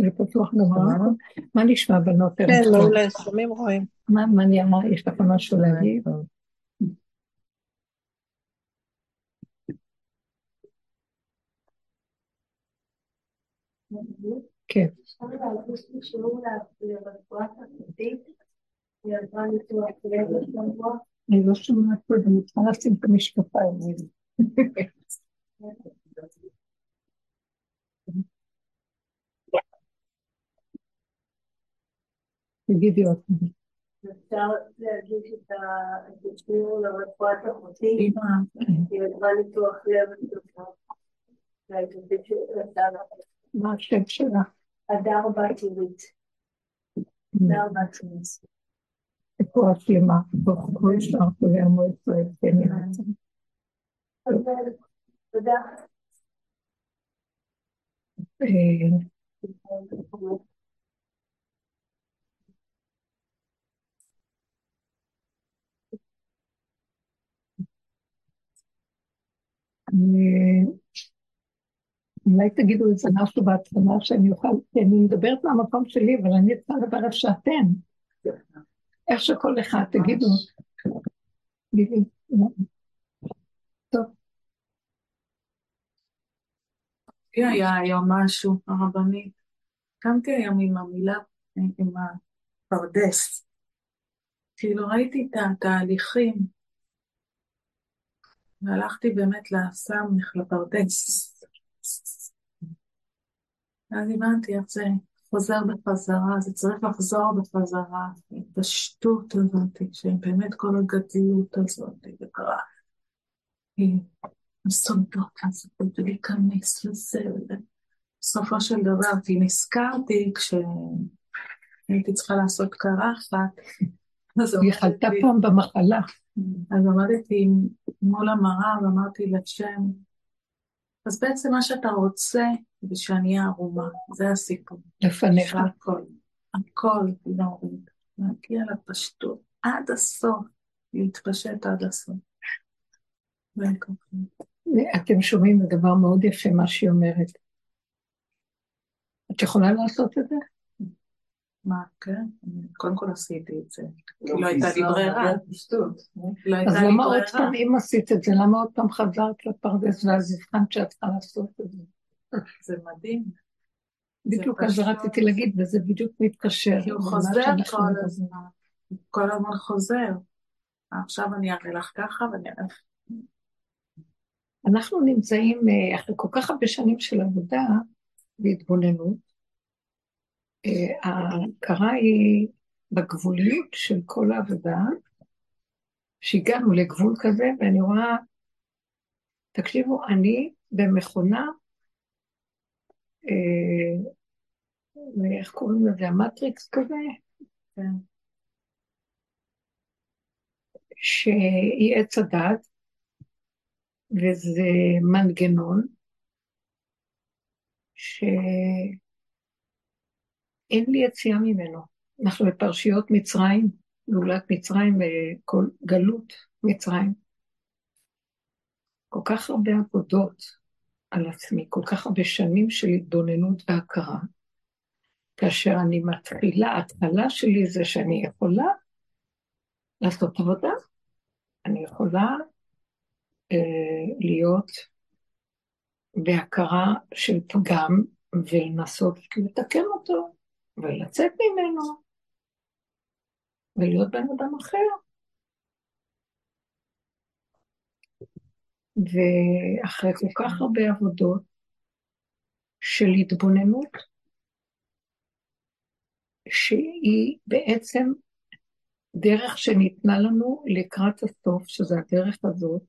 זה פתוח גם מה נשמע בנות? כן, מעולה, שומעים רואים. מה אני אמרה? יש לך משהו להגיד? כן. אני לא שומעת פה, אני צריכה לשים את המשקפיים. תגידי עוד פעם. אפשר להגיש את השיעור לרפואת אחותי, היא עברה ניתוח לב מה השם שלה? הדר בת עירית. הדר בת עירית. רפואה שלמה, בתוך כל שאר חולי עמו ישראל, כן תודה. אולי תגידו איזה משהו בהתחלה שאני אוכל, כי אני מדברת מהמקום שלי, אבל אני צריכה לדבר איך שאתם. איך שכל אחד, תגידו. טוב. היה היום משהו, הרבנית. קמתי היום עם המילה, עם הפרדס. כאילו ראיתי את התהליכים, והלכתי באמת לסמך, לפרדס. אז הבנתי איך זה חוזר בחזרה, זה צריך לחזור בחזרה, ההתפשטות הזאת, שבאמת כל הגדלות הזאת, וקרה, הסודות הזאת, ולהיכנס לזה, בסופו של דבר, כי נזכרתי כשהייתי צריכה לעשות קרחת, היא חלתה פעם במחלה. אז עמדתי מול המראה ואמרתי לשם, אז בעצם מה שאתה רוצה זה שאני אהיה ערומה, זה הסיפור. לפניך. הכל, הכל להוריד, להגיע לפשטות, עד הסוף, להתפשט עד הסוף. אתם שומעים, זה דבר מאוד יפה מה שהיא אומרת. את יכולה לעשות את זה? מה, כן? קודם כל עשיתי את זה. לא, לא הייתה לי ברירה. לא אז למה עוד פעם, אם עשית את זה, למה עוד פעם חזרת לפרדס ואז הבחנת שאת צריכה לעשות את זה? זה מדהים. בדיוק אז רציתי להגיד, וזה בדיוק מתקשר. כי הוא חוזר כל הזמן. כל הזמן חוזר. עכשיו אני אראה לך ככה ואני אראה לך. אנחנו נמצאים אה, אחרי כל כך הרבה שנים של עבודה והתבוננות, אה, ההכרה היא בגבוליות של כל העבודה, שהגענו לגבול כזה, ואני רואה, תקשיבו, אני במכונה, אה, איך קוראים לזה, המטריקס כזה? כן. שהיא עץ הדת, וזה מנגנון, ש... אין לי יציאה ממנו. אנחנו בפרשיות מצרים, גאולת מצרים, אה, כל גלות מצרים. כל כך הרבה עבודות על עצמי, כל כך הרבה שנים של התבוננות והכרה. כאשר אני מתחילה, ההתחלה שלי זה שאני יכולה לעשות עבודה. אני יכולה אה, להיות בהכרה של פגם ולנסות לתקן אותו. ולצאת ממנו, ולהיות בן אדם אחר. ואחרי כל כך הרבה עבודות של התבוננות, שהיא בעצם דרך שניתנה לנו לקראת הסוף, שזה הדרך הזאת,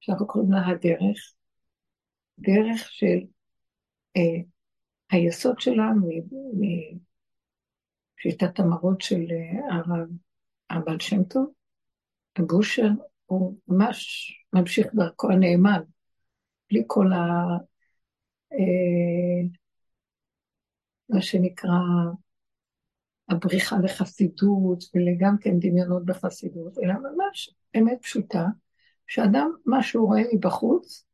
שאנחנו קוראים לה הדרך, דרך של אה, היסוד שלנו משיטת המראות של אה, הרב הבעל שם טוב, הבושר, הוא ממש ממשיך דרכו הנאמן, בלי כל ה... אה, מה שנקרא הבריחה לחסידות, וגם כן דמיונות בחסידות, אלא ממש אמת פשוטה, שאדם, מה שהוא רואה מבחוץ,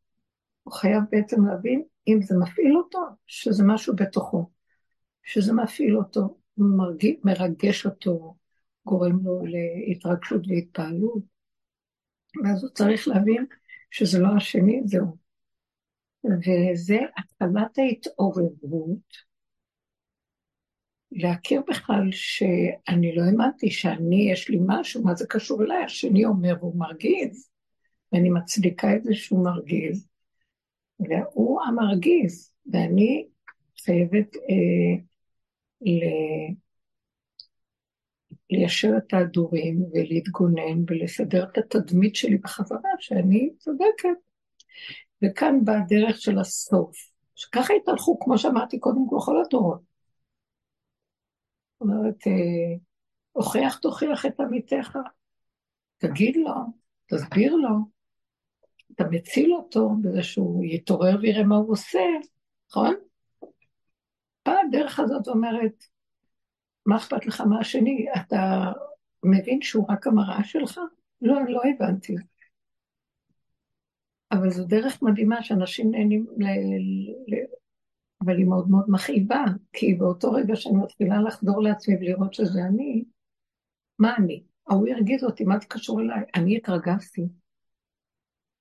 הוא חייב בעצם להבין אם זה מפעיל אותו, שזה משהו בתוכו, שזה מפעיל אותו, מרגיש, מרגש אותו, גורם לו להתרגשות והתפעלות, ואז הוא צריך להבין שזה לא השני, זהו. וזה התחלת ההתעוררות, להכיר בכלל שאני לא האמנתי שאני, יש לי משהו, מה זה קשור אליי? השני אומר, והוא מרגיז, ואני מצדיקה את זה שהוא מרגיז, והוא המרגיז, ואני חייבת אה, ל... ליישר את ההדורים ולהתגונן ולסדר את התדמית שלי בחזרה, שאני צודקת. וכאן באה הדרך של הסוף, שככה התהלכו, כמו שאמרתי קודם, כל הדורות. זאת אומרת, אה, הוכיח תוכיח את עמיתך, תגיד לו, תסביר לו, אתה מציל אותו בזה שהוא יתעורר ויראה מה הוא עושה, נכון? הדרך הזאת אומרת, מה אכפת לך מהשני? אתה מבין שהוא רק המראה שלך? לא, לא הבנתי. אבל זו דרך מדהימה שאנשים נהנים ל... ל... אבל היא מאוד מאוד מכאיבה, כי באותו רגע שאני מתחילה לחזור לעצמי ולראות שזה אני, מה אני? ההוא ירגיז אותי, מה זה קשור אליי? אני התרגזתי.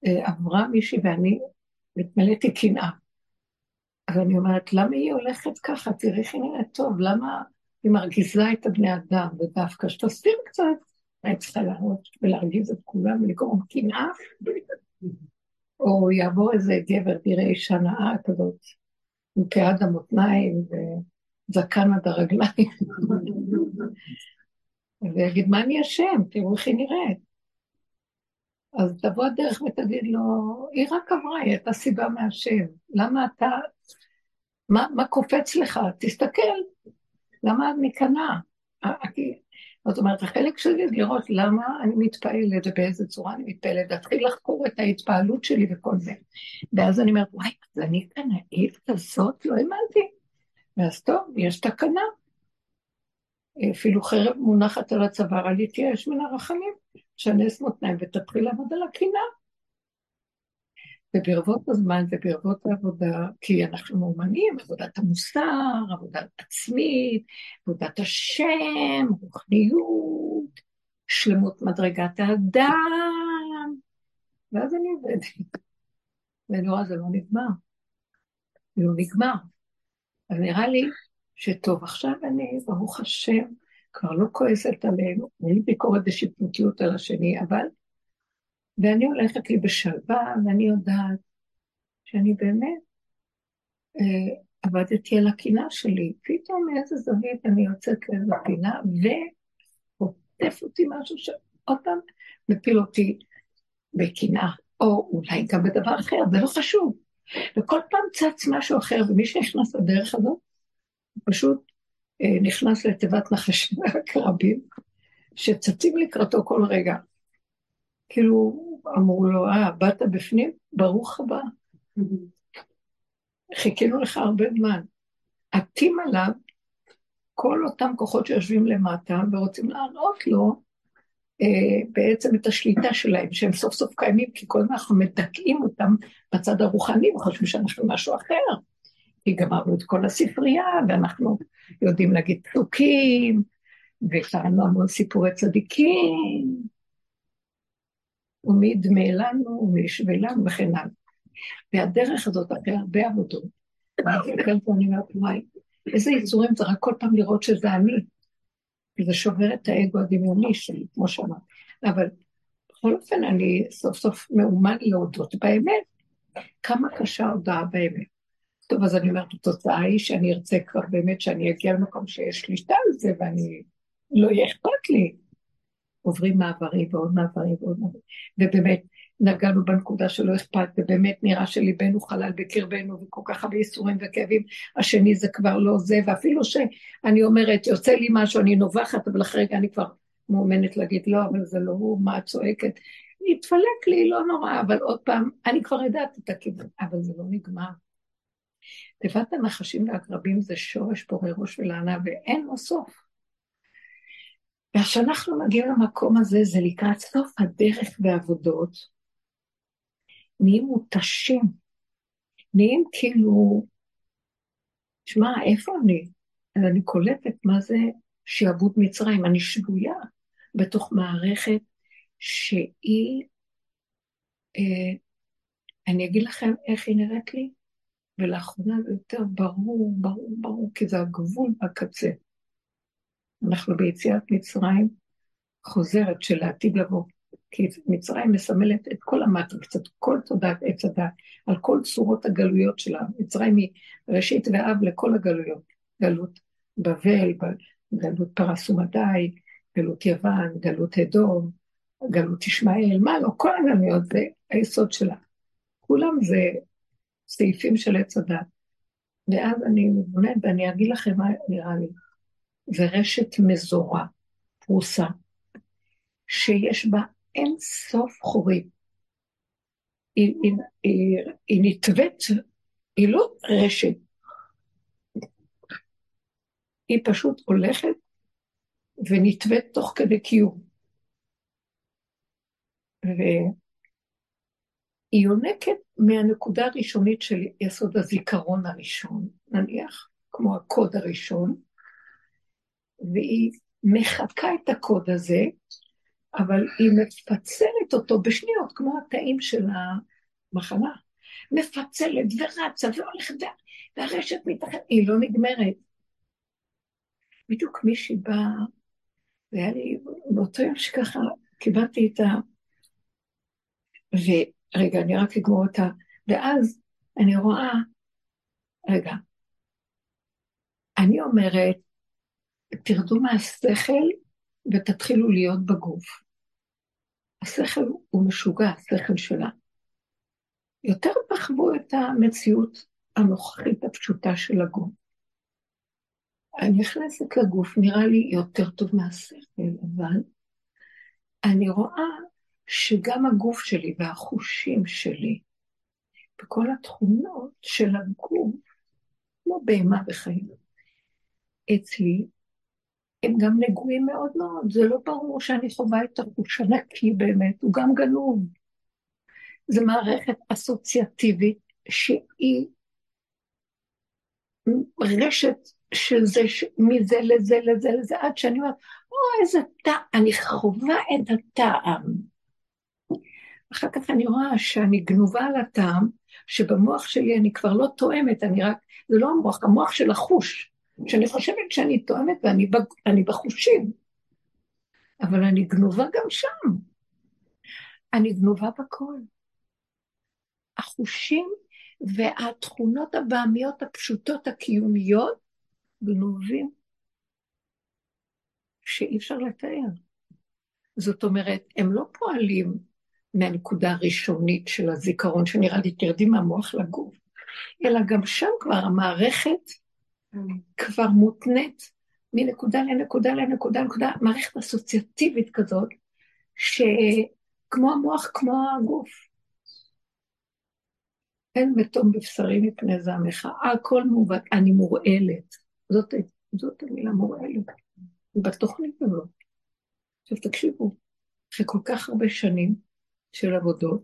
אה, עברה מישהי ואני מתמלאתי קנאה. אז אני אומרת, למה היא הולכת ככה? תראי איך היא נראית טוב, למה היא מרגיזה את הבני אדם, ודווקא שתסתיר קצת, אני צריכה להראות ולהרגיז את כולם ולקרוא קנאה, או יעבור איזה גבר, תראה אישה נאה כזאת, עם פאה המותניים וזקן עד הרגליים, ויגיד, מה אני אשם? תראו איך היא נראית. אז תבוא הדרך ותגיד לו, היא רק עברה, היא הייתה סיבה מהשם. למה אתה, מה, מה קופץ לך? תסתכל, למה את מקנאה? זאת אומרת, החלק שלי זה לראות למה אני מתפעלת ובאיזה צורה אני מתפעלת, להתחיל לחקור את ההתפעלות שלי וכל זה. ואז אני אומרת, וואי, אז אני קנאית כזאת? לא האמנתי. ואז טוב, יש תקנה. אפילו חרב מונחת על הצוואר, אל יתייאש מן הרחמים, שנס מותניים ותתחיל לעבוד על הקינה. וברבות הזמן וברבות העבודה, כי אנחנו מאומנים, עבודת המוסר, עבודת עצמית, עבודת השם, רוחניות, שלמות מדרגת האדם, ואז אני עובדת. ואני רואה, זה לא נגמר. זה לא נגמר. אז נראה לי שטוב, עכשיו אני, ברוך השם, כבר לא כועסת עלינו, אין לי ביקורת ושיפוטיות על השני, אבל ואני הולכת לי בשלווה, ואני יודעת שאני באמת אה, עבדתי על הקינה שלי. פתאום מאיזה זווית אני יוצאת לאיזה פינה, וחוטף אותי משהו שעוד פעם מפיל אותי בקנאה, או אולי גם בדבר אחר, זה לא חשוב. וכל פעם צץ משהו אחר, ומי שנכנס לדרך הזאת, פשוט נכנס לתיבת נחשים ועקרבים, שצצים לקראתו כל רגע. כאילו, אמרו לו, אה, באת בפנים? ברוך הבא. חיכינו לך הרבה זמן. עטים עליו כל אותם כוחות שיושבים למטה ורוצים להראות לו אה, בעצם את השליטה שלהם, שהם סוף סוף קיימים, כי כל הזמן אנחנו מדכאים אותם בצד הרוחני וחושבים שאנחנו משהו אחר. כי גמרנו את כל הספרייה, ואנחנו יודעים להגיד פסוקים, וקראנו המון סיפורי צדיקים, ומי ידמה לנו, ומי ישווה לנו, וכן הלאה. והדרך הזאת, אחרי הרבה עבודות, אני אומרת, וואי, איזה יצורים זה רק כל פעם לראות שזה אני. זה שובר את האגו הדמיוני שלי, כמו שאמרת. אבל בכל אופן, אני סוף סוף מאומן להודות באמת. כמה קשה הודעה באמת. טוב, אז אני אומרת, התוצאה היא שאני ארצה כבר באמת שאני אגיע למקום שיש שליטה על זה, ואני, לא יהיה אכפת לי. עוברים מעברים ועוד מעברים ועוד מעברים. ובאמת, נגענו בנקודה שלא אכפת, ובאמת נראה שליבנו חלל בקרבנו, וכל כך הרבה ייסורים וכאבים, השני זה כבר לא זה, ואפילו שאני אומרת, יוצא לי משהו, אני נובחת, אבל אחרי רגע אני כבר מאומנת להגיד, לא, אבל זה לא הוא, מה את צועקת? התפלק לי, לא נורא, אבל עוד פעם, אני כבר יודעת את הכיוון, אבל זה לא נגמר. תיבת הנחשים והקרבים זה שורש פורה ראש ולענה, ואין לו סוף. וכשאנחנו מגיעים למקום הזה, זה לקראת סוף הדרך בעבודות, נהיים מותשים, נהיים כאילו, שמע, איפה אני? אז אני קולטת מה זה שעבוד מצרים. אני שבויה בתוך מערכת שהיא, אה, אני אגיד לכם איך היא נראית לי, ולאחרונה זה יותר ברור, ברור, ברור, כי זה הגבול בקצה. אנחנו ביציאת מצרים חוזרת של העתיד לבוא. כי מצרים מסמלת את כל המטריקס, את כל תודעת עץ הדת, על כל צורות הגלויות שלה. מצרים היא ראשית ואב לכל הגלויות. גלות בבל, גלות פרס ומדי, גלות יוון, גלות אדום, גלות ישמעאל, מה לא, כל הגלויות זה היסוד שלה. כולם זה סעיפים של עץ הדת. ואז אני מתבוננת ואני אגיד לכם מה נראה לי. זה רשת מזורה, פרוסה, שיש בה אין סוף חורים. היא, היא, היא, היא נתווית, היא לא רשת, היא פשוט הולכת ונתווית תוך כדי קיום. והיא יונקת מהנקודה הראשונית של יסוד הזיכרון הראשון, נניח, כמו הקוד הראשון, והיא מחקה את הקוד הזה, אבל היא מפצלת אותו בשניות, כמו התאים של המחלה. מפצלת ורצה והולכת, והרשת מתחת, היא לא נגמרת. בדיוק מישהי באה, והיה לי באותו יום שככה קיבלתי את ה... ורגע, אני רק אגמור אותה. ואז אני רואה, רגע, אני אומרת, תרדו מהשכל ותתחילו להיות בגוף. השכל הוא משוגע, השכל שלה. יותר תחוו את המציאות הנוכחית הפשוטה של הגוף. אני נכנסת לגוף, נראה לי יותר טוב מהשכל, אבל אני רואה שגם הגוף שלי והחושים שלי, וכל התכונות של הגוף, כמו בהמה וחיים, אצלי הם גם נגועים מאוד מאוד, זה לא ברור שאני חווה את החוש הנקי באמת, הוא גם גנוב. זו מערכת אסוציאטיבית שהיא רשת של זה, מזה לזה לזה לזה, עד שאני אומרת, או איזה טעם, אני חווה את הטעם. אחר כך אני רואה שאני גנובה על הטעם, שבמוח שלי אני כבר לא תואמת, אני רק, זה לא המוח, המוח של החוש. שאני חושבת שאני טועמת ואני בחושים, אבל אני גנובה גם שם. אני גנובה בכל. החושים והתכונות הבעמיות הפשוטות הקיומיות גנובים שאי אפשר לתאר. זאת אומרת, הם לא פועלים מהנקודה הראשונית של הזיכרון, שנראה לי תרדי מהמוח לגוף, אלא גם שם כבר המערכת כבר מותנית מנקודה לנקודה לנקודה לנקודה, מערכת אסוציאטיבית כזאת, שכמו המוח, כמו הגוף. אין מתום בבשרי מפני זעמך, הכל מובן, אני מורעלת. זאת, זאת המילה מורעלת, בתוכנית הזאת. עכשיו תקשיבו, אחרי כל כך הרבה שנים של עבודות,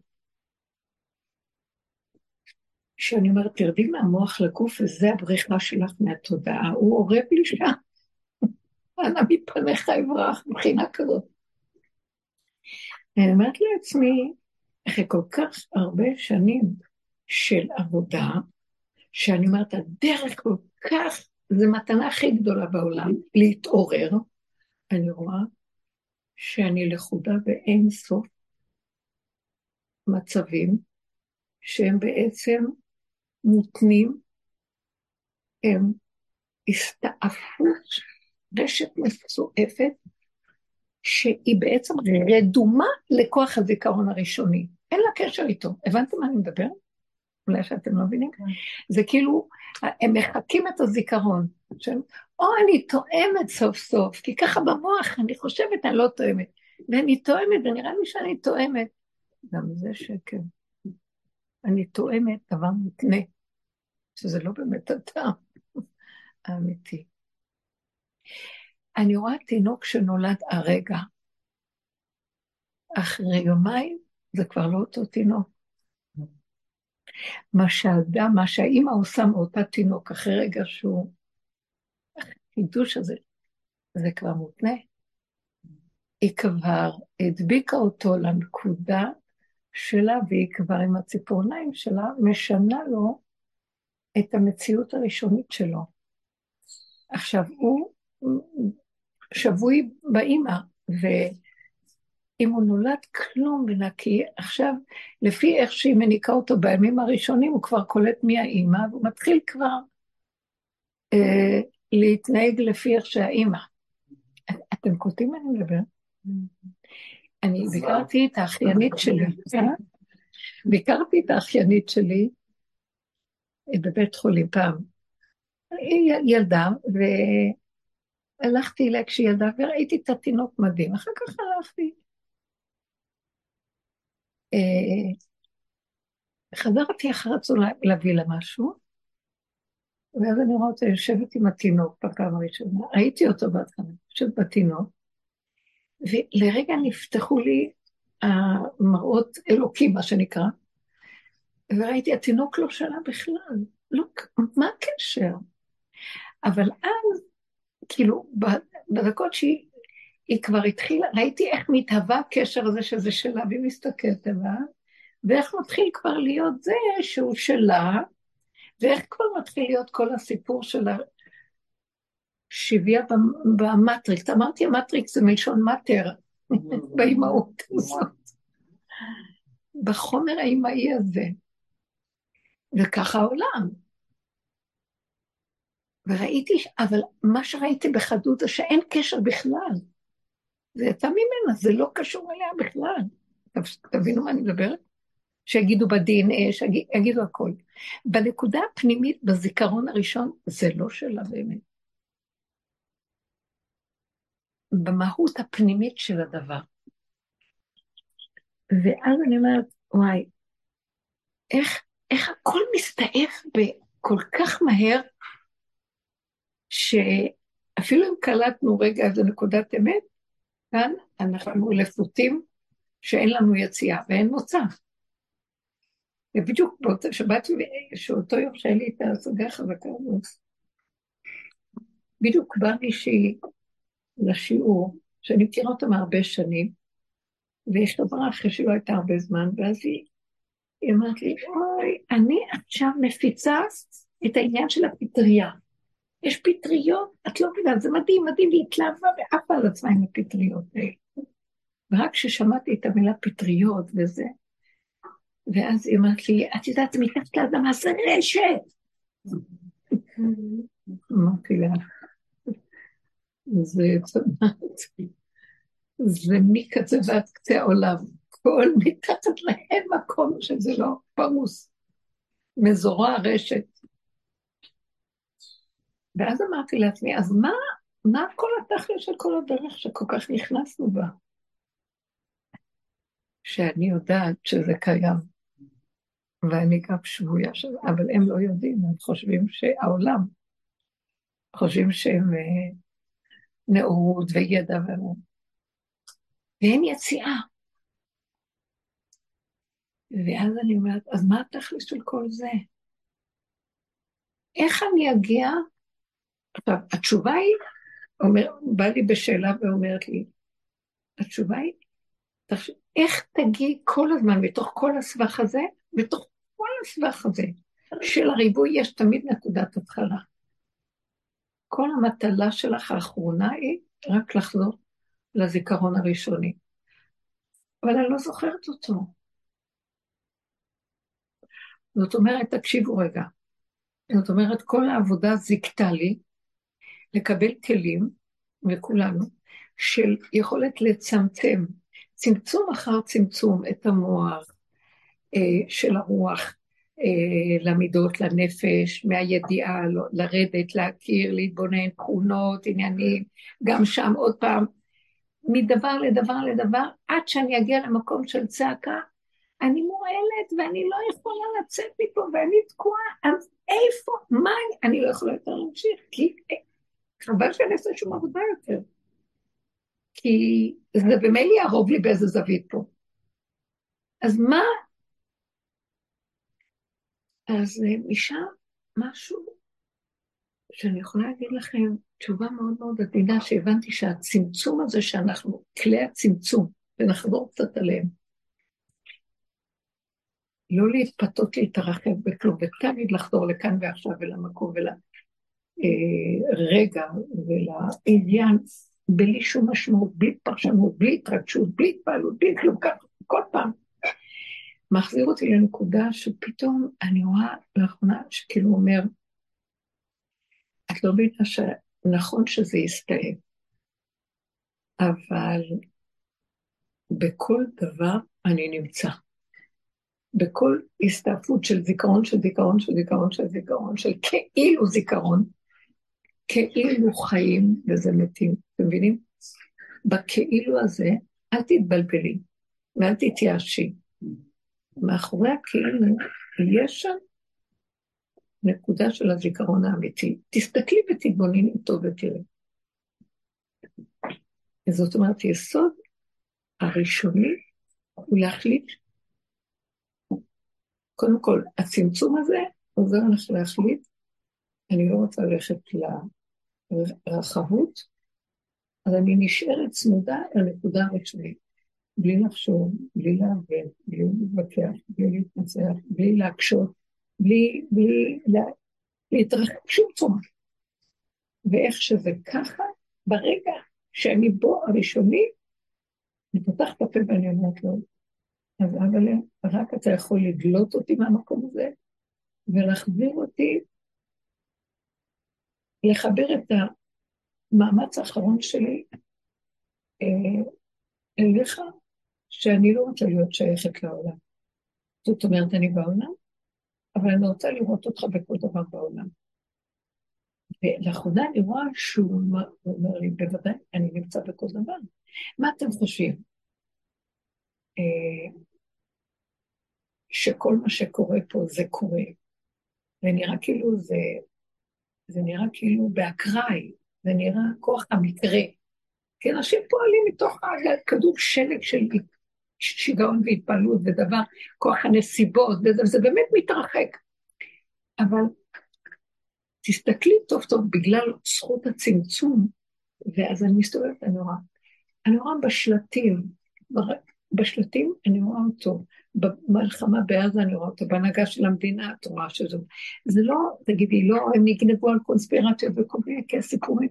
שאני אומרת, תרדי מהמוח לגוף, וזה הבריחה שלך מהתודעה, הוא אורב לי שם. אנא מפניך אברח, מבחינה כזאת. אני אומרת לעצמי, אחרי כל כך הרבה שנים של עבודה, שאני אומרת, הדרך כל כך, זו מתנה הכי גדולה בעולם, להתעורר, אני רואה שאני לכודה באין סוף מצבים שהם בעצם מותנים הם הסתעפות, רשת מסועפת, שהיא בעצם רדומה לכוח הזיכרון הראשוני. אין לה קשר איתו. הבנתם מה אני מדבר? אולי שאתם לא מבינים? כן. זה כאילו, הם מחקים את הזיכרון. של, או אני תואמת סוף סוף, כי ככה במוח אני חושבת אני לא תואמת. ואני תואמת, ונראה לי שאני תואמת. גם זה שקר. אני תואמת דבר מותנה, שזה לא באמת הטעם האמיתי. אני רואה תינוק שנולד הרגע. אחרי יומיים זה כבר לא אותו תינוק. מה שהאדם, מה שהאימא עושה מאותה תינוק אחרי רגע שהוא, החידוש הזה, זה כבר מותנה. היא כבר הדביקה אותו לנקודה שלה, והיא כבר עם הציפורניים שלה משנה לו את המציאות הראשונית שלו. עכשיו, הוא שבוי באימא, ואם הוא נולד כלום ונקי, עכשיו, לפי איך שהיא מניקה אותו בימים הראשונים, הוא כבר קולט מי האימא, והוא מתחיל כבר אה, להתנהג לפי איך שהאימא. אתם קולטים מה אני מדבר? אני ביקרתי את האחיינית שלי, ביקרתי את האחיינית שלי בבית חולים פעם. היא ילדה, והלכתי אליה כשהיא ילדה, וראיתי את התינוק מדהים, אחר כך הלכתי. אה, חזרתי אחר הצהריים להביא לה משהו, ואז אני רואה אותה יושבת עם התינוק בפעם הראשונה, ראיתי אותו בהתחלה, יושבת בתינוק, ולרגע נפתחו לי המראות אלוקים, מה שנקרא, וראיתי, התינוק לא שלה בכלל, לא, מה הקשר? אבל אז, כאילו, בדקות שהיא היא כבר התחילה, ראיתי איך מתהווה הקשר הזה שזה שלה, והיא מסתכלת עליו, ואיך מתחיל כבר להיות זה שהוא שלה, ואיך כבר מתחיל להיות כל הסיפור של השביה במטריקס. אמרתי, המטריקס זה מלשון מטר, באימהות הזאת. בחומר האימהי הזה. וככה העולם. וראיתי, אבל מה שראיתי בחדות זה שאין קשר בכלל. זה יצא ממנה, זה לא קשור אליה בכלל. תבינו מה אני מדברת? שיגידו ב-DNA, שיגידו הכל. בנקודה הפנימית, בזיכרון הראשון, זה לא שלה באמת. במהות הפנימית של הדבר. ואז אני אומרת, וואי, איך, איך הכל מסתעף כל כך מהר, שאפילו אם קלטנו רגע איזה נקודת אמת, כאן אנחנו לפותים שאין לנו יציאה ואין מוצא. ובדיוק באותה שבת, שאותו יום שהיה לי את ההשגה החזקה הזאת, בדיוק בא מישהי לשיעור, שאני מכירה אותה מהרבה שנים, ויש חברה אחרי שלא הייתה הרבה זמן, ואז היא, היא אמרת לי, אוי, אני עכשיו מפיצה את העניין של הפטריה. יש פטריות, את לא מבינה, זה מדהים, מדהים, היא התלהבה ועפה על עצמה עם הפטריות. ורק כששמעתי את המילה פטריות וזה, ואז היא אמרת לי, את יודעת, מתחת לאדמה זה רשת. אמרתי לה, זה זה מקצה ועד קצה העולם. כל מתחת להם מקום שזה לא פרוס. מזורע רשת. ואז אמרתי לעצמי, אז מה, מה כל התכל'ה של כל הדרך שכל כך נכנסנו בה? שאני יודעת שזה קיים, ואני גם שבויה של... אבל הם לא יודעים, הם חושבים שהעולם, חושבים שהם אה, נאורות וידע ואין יציאה. ואז אני אומרת, אז מה התכל'ס של כל זה? איך אני אגיע עכשיו, התשובה היא, אומר, בא לי בשאלה ואומרת לי, התשובה היא, תחשב, איך תגיעי כל הזמן בתוך כל הסבך הזה, בתוך כל הסבך הזה של הריבוי יש תמיד נקודת התחלה. כל המטלה שלך האחרונה היא רק לחזור לזיכרון הראשוני. אבל אני לא זוכרת אותו. זאת אומרת, תקשיבו רגע, זאת אומרת, כל העבודה זיכתה לי לקבל כלים, וכולנו, של יכולת לצמצם, צמצום אחר צמצום את המוח אה, של הרוח למידות, לנפש, מהידיעה, לרדת, להכיר, להתבונן, תכונות, עניינים, גם שם עוד פעם, מדבר לדבר לדבר, עד שאני אגיע למקום של צעקה, אני מועלת ואני לא יכולה לצאת מפה ואני תקועה, אז איפה, מה, אני לא יכולה יותר להמשיך, כי חבל שאני אעשה שום עבודה יותר. כי זה במילא יהרוג לי באיזה זווית פה. אז מה, אז אה, משם משהו שאני יכולה להגיד לכם, תשובה מאוד מאוד עדינה, שהבנתי שהצמצום הזה שאנחנו, כלי הצמצום, ונחזור קצת עליהם, לא להתפתות להתרחב בכלום, ותמיד לחזור לכאן ועכשיו ולמקום ולרגע אה, ולעניין, בלי שום משמעות, בלי פרשנות, בלי התרגשות, בלי התפעלות, בלי כלום, כל פעם. מחזיר אותי לנקודה שפתאום אני רואה לאחרונה שכאילו אומר, את לא מבינה שנכון שזה יסתיים, אבל בכל דבר אני נמצא. בכל הסתעפות של זיכרון של זיכרון של זיכרון של זיכרון של כאילו זיכרון, כאילו חיים וזה מתים, אתם מבינים? בכאילו הזה, אל תתבלבלי ואל תתייאשי. מאחורי הכאילו יש שם נקודה של הזיכרון האמיתי. תסתכלי ותתבונני טוב ותראי. זאת אומרת, יסוד הראשוני הוא להחליט, קודם כל, הצמצום הזה עוזר לך להחליט, אני לא רוצה ללכת לרחבות, אז אני נשארת צמודה לנקודה הראשונית, בלי לחשוב, בלי להבין, בלי להתווכח, בלי להתנצח, בלי להקשות, בלי, בלי לה, להתרחק שום צורה. ואיך שזה ככה, ברגע שאני בו הראשוני, אני פותחת את הפה ואני אומרת לו, אז אבל רק אתה יכול לגלות אותי מהמקום הזה, ולהחזיר אותי, לחבר את המאמץ האחרון שלי אה, אליך, שאני לא רוצה להיות שייכת לעולם. זאת אומרת, אני בעולם, אבל אני רוצה לראות אותך בכל דבר בעולם. ולאחרונה אני רואה שהוא אומר לי, בוודאי, אני נמצא בכל דבר. מה אתם חושבים? אה, שכל מה שקורה פה זה קורה, ונראה כאילו זה, זה נראה כאילו באקראי, זה נראה כוח המקרה. כי אנשים פועלים מתוך כדור שלג של שיגעון והתפעלות ודבר, כוח הנסיבות, וזה, וזה באמת מתרחק. אבל תסתכלי טוב טוב בגלל זכות הצמצום, ואז אני מסתובבת, אני רואה, אני רואה בשלטים, בשלטים אני רואה אותו, במלחמה בעזה אני רואה אותו, בהנהגה של המדינה את רואה שזה, זה לא, תגידי, לא, הם נגנבו על קונספירציות וכל מיני סיפורים,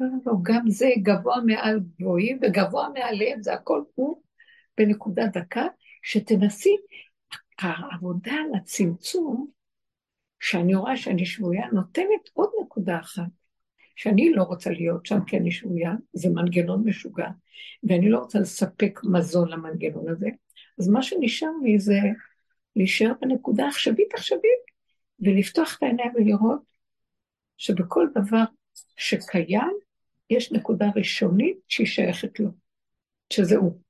לא, לא, לא, גם זה גבוה מעל גבוהים וגבוה מעליהם, זה הכל הוא בנקודה דקה, שתנסי, העבודה על הצמצום, שאני רואה שאני שבויה, נותנת עוד נקודה אחת, שאני לא רוצה להיות שם כי אני שבויה, זה מנגנון משוגע, ואני לא רוצה לספק מזון למנגנון הזה, אז מה שנשאר לי זה להישאר בנקודה עכשווית עכשווית, ולפתוח את העיניים ולראות שבכל דבר שקיים, יש נקודה ראשונית שהיא שייכת לו, שזה הוא.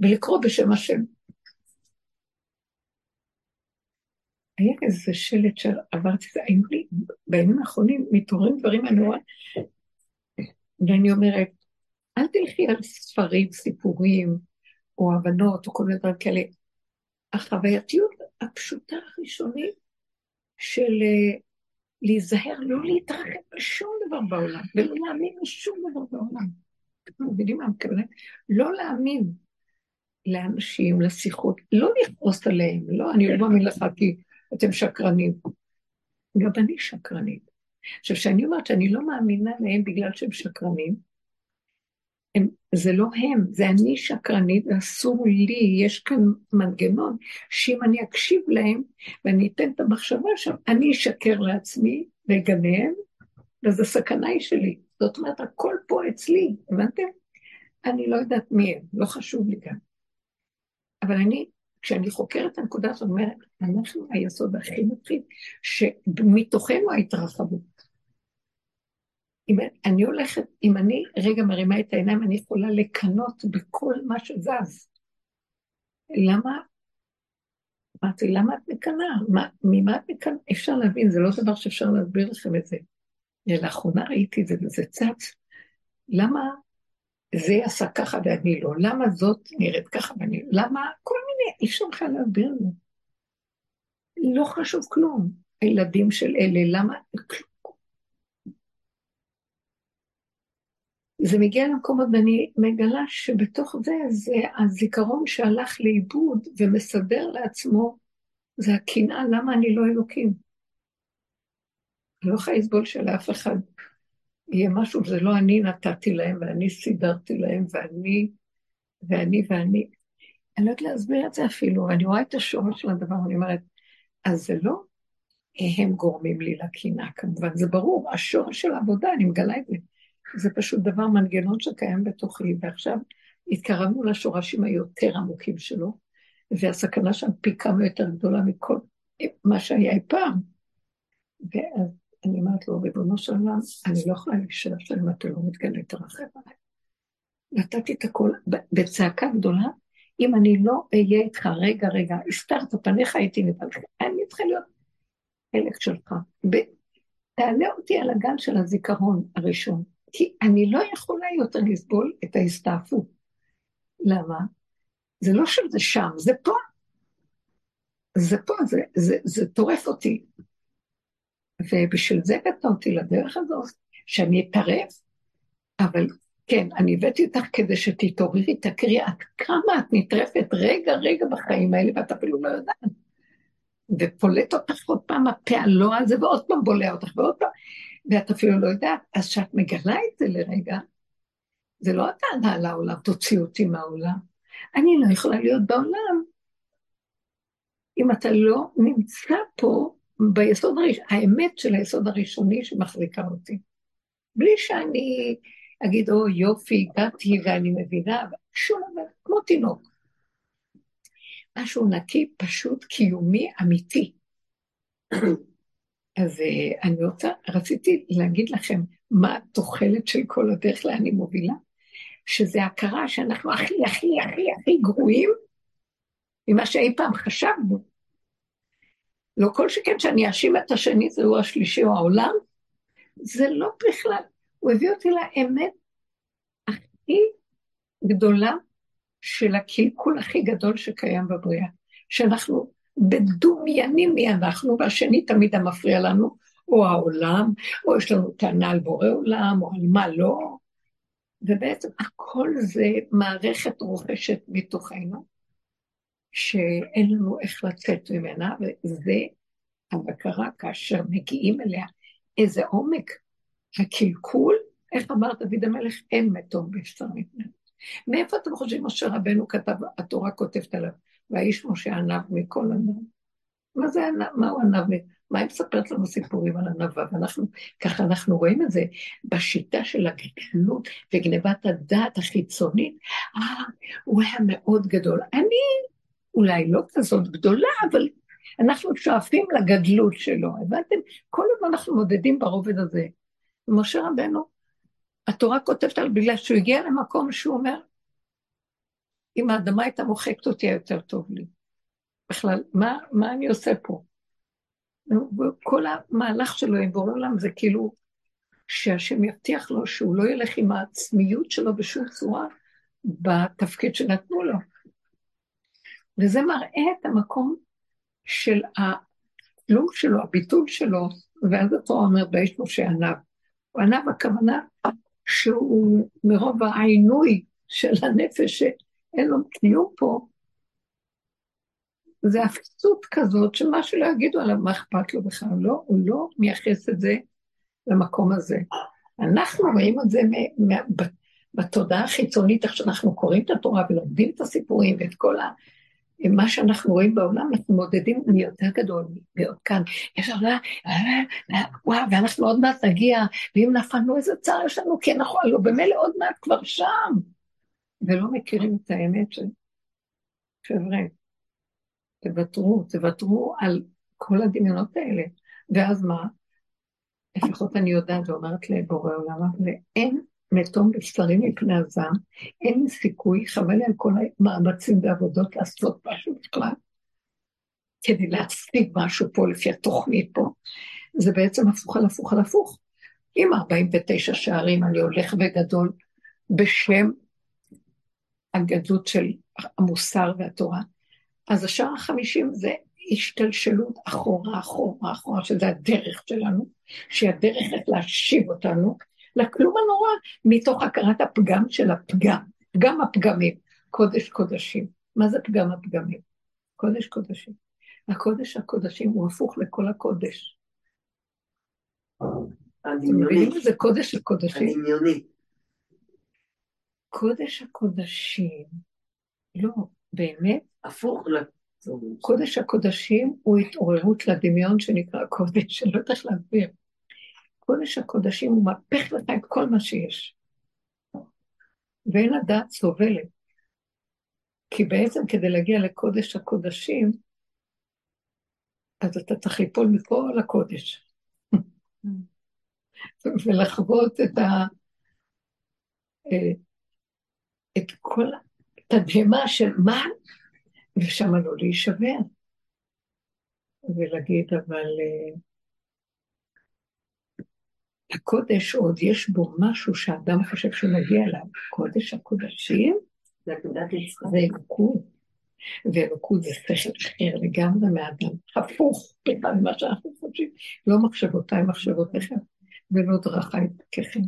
ולקרוא בשם השם. היה איזה שלט שעברתי, היו לי בימים האחרונים מתעוררים דברים, רואה, ואני אומרת, אל תלכי על ספרים, סיפורים, או הבנות, או כל מיני דברים כאלה. החווייתיות הפשוטה הראשונית של uh, להיזהר, לא להתרחב בשום דבר בעולם, ולא להאמין בשום דבר בעולם. אתם מבינים מה אני מתכוונת? לא להאמין לאנשים, לשיחות, לא לכעוס עליהם, לא, אני לא מאמין לך כי אתם שקרנים. גם אני שקרנית. עכשיו, כשאני אומרת שאני לא מאמינה להם בגלל שהם שקרנים, הם, זה לא הם, זה אני שקרנית ואסור לי, יש כאן מנגנון שאם אני אקשיב להם ואני אתן את המחשבה שם, אני אשקר לעצמי ואגנב, וזו סכנה היא שלי. זאת אומרת, הכל פה אצלי, הבנתם? אני לא יודעת מי הם, לא חשוב לי גם. אבל אני, כשאני חוקרת את הנקודה הזאת, אומרת, אנחנו היסוד הכי מתחיל, שמתוכנו ההתרחבות. אם אני הולכת, אם אני רגע מרימה את העיניים, אני יכולה לקנות בכל מה שזז. למה? אמרתי, למה את מקנאה? ממה את מקנאה? אפשר להבין, זה לא דבר שאפשר להסביר לכם את זה. לאחרונה ראיתי את זה וזה צץ. למה זה עשה ככה ואני לא? למה זאת נראית ככה ואני לא? למה? כל מיני, אי אפשר בכלל להסביר לי. לא חשוב כלום. הילדים של אלה, למה? זה מגיע למקומות ואני מגלה שבתוך זה, זה הזיכרון שהלך לאיבוד ומסדר לעצמו, זה הקנאה, למה אני לא אלוקים? אני לא יכולה לסבול שלאף אחד יהיה משהו, זה לא אני נתתי להם ואני סידרתי להם ואני ואני ואני. אני לא יודעת להסביר את זה אפילו, ואני רואה את השורש של הדבר, אני אומרת, אז זה לא הם גורמים לי לקנאה כמובן, זה ברור, השורש של העבודה, אני מגלה את זה. זה פשוט דבר, מנגנון שקיים בתוכי, ועכשיו התקרבנו לשורשים היותר עמוקים שלו, והסכנה שם פי כמה יותר גדולה מכל מה שהיה אי פעם. ואז אני אומרת לו, ריבונו של עולם, אני לא יכולה להישאר שם אם אתה לא מתגלה, תרחב עליי. נתתי את הכל בצעקה גדולה, אם אני לא אהיה איתך, רגע, רגע, הסתרת פניך הייתי נבלך, אני צריכה להיות חלק שלך. תעלה אותי על הגל של הזיכרון הראשון, כי אני לא יכולה יותר לסבול את ההסתעפות. למה? זה לא שזה שם, זה פה. זה פה, זה, זה, זה טורף אותי. ובשביל זה הבאת אותי לדרך הזאת, שאני אטרף, אבל כן, אני הבאתי אותך כדי שתתעוררי, תקריא עד כמה את נטרפת רגע רגע בחיים האלה, ואת אפילו לא יודעת. ופולט אותך עוד פעם הפה הלא הזה, ועוד פעם בולע אותך, ועוד פעם, ואת אפילו לא יודעת. אז כשאת מגלה את זה לרגע, זה לא הטענה לעולם, תוציא אותי מהעולם. אני לא יכולה להיות בעולם. אם אתה לא נמצא פה ביסוד הראשון, האמת של היסוד הראשוני שמחזיקה אותי. בלי שאני אגיד, או יופי, הגעתי ואני מבינה, שום דבר, כמו תינוק. משהו נקי, פשוט, קיומי, אמיתי. אז uh, אני רוצה, רציתי להגיד לכם מה התוחלת של כל הדרך לאן היא מובילה, שזה הכרה שאנחנו הכי הכי הכי הכי גרועים ממה שאי פעם חשבנו. לא כל שכן שאני אאשים את השני, זהו השלישי או העולם, זה לא בכלל. הוא הביא אותי לאמת הכי גדולה של הקלקול הכי גדול שקיים בבריאה. שאנחנו בדומיינים מי אנחנו, והשני תמיד המפריע לנו, או העולם, או יש לנו טענה על בורא עולם, או על מה לא. ובעצם הכל זה מערכת רוכשת מתוכנו, שאין לנו איך לצאת ממנה, וזה הבקרה כאשר מגיעים אליה. איזה עומק הקלקול, איך אמר דוד המלך, אין מתום בשטר מפני. מאיפה אתם חושבים משה רבנו כתב, התורה כותבת עליו, והאיש משה ענב מכל ענב? מה זה ענב? מהו ענב? מה היא מספרת לנו סיפורים על ענווה? ואנחנו, ככה אנחנו רואים את זה בשיטה של הגדלות וגנבת הדעת החיצונית. אה, הוא היה מאוד גדול. אני אולי לא כזאת גדולה, אבל אנחנו שואפים לגדלות שלו, הבנתם? כל הזמן אנחנו מודדים ברובד הזה. משה רבנו, התורה כותבת על בגלל שהוא הגיע למקום שהוא אומר, אם האדמה הייתה מוחקת אותי, היה יותר טוב לי. בכלל, מה, מה אני עושה פה? כל המהלך שלו עם בורא עולם זה כאילו שהשם יבטיח לו שהוא לא ילך עם העצמיות שלו בשום צורה בתפקיד שנתנו לו. וזה מראה את המקום של הכלום שלו, הביטול שלו, ואז התורה אומרת, באיש משה. הוא ענב הכוונה שהוא מרוב העינוי של הנפש שאין לו קיום פה, זה אפסות כזאת שמה שלא יגידו עליו, מה אכפת לו בכלל, לא, הוא לא מייחס את זה למקום הזה. אנחנו רואים את זה בתודעה החיצונית, איך שאנחנו קוראים את התורה ולומדים את הסיפורים ואת כל ה... מה שאנחנו רואים בעולם, אנחנו מודדים מי יותר גדול, מאוד כאן. יש הרבה, וואו, ואנחנו עוד מעט נגיע, ואם נפלנו איזה צער יש לנו, כי אנחנו לא, במילא עוד מעט כבר שם. ולא מכירים את האמת של... חבר'ה, תוותרו, תוותרו על כל הדמיונות האלה. ואז מה? לפחות אני יודעת ואומרת לבורא עולם, ואין מתום בשרי מפני הזעם, אין סיכוי, חבל על כל המאמצים והעבודות לעשות משהו בכלל, כדי להציג משהו פה לפי התוכנית פה. זה בעצם הפוך על הפוך על הפוך. עם 49 שערים אני הולך וגדול בשם הגדלות של המוסר והתורה. אז השער החמישים זה השתלשלות אחורה, אחורה, אחורה, שזה הדרך שלנו, שהיא הדרך איך להשיב אותנו לכלום הנורא, מתוך הכרת הפגם של הפגם, פגם הפגמים, קודש קודשים. מה זה פגם הפגמים? קודש קודשים. הקודש הקודשים הוא הפוך לכל הקודש. אתם מבינים איזה קודש הקודשים? הדמיוני. קודש הקודשים, לא, באמת, הפוך קודש הקודשים הוא התעוררות לדמיון שנקרא קודש, אני לא יודעת להסביר. קודש הקודשים הוא מהפך לך את כל מה שיש. ואין הדעת סובלת. כי בעצם כדי להגיע לקודש הקודשים, אז אתה צריך ליפול מכל הקודש. ולחוות את ה... אה, את כל התדהמה של מה, ושם לא להישבר. ולהגיד, אבל uh, הקודש עוד יש בו משהו שהאדם חושב שהוא מגיע אליו. קודש הקודשים זה אלוקות. ואלוקות זה שכל אחר לגמרי מהאדם, הפוך בכלל ממה שאנחנו חושבים. לא מחשבותיי מחשבותיכם, ולא דרכיי דרככם.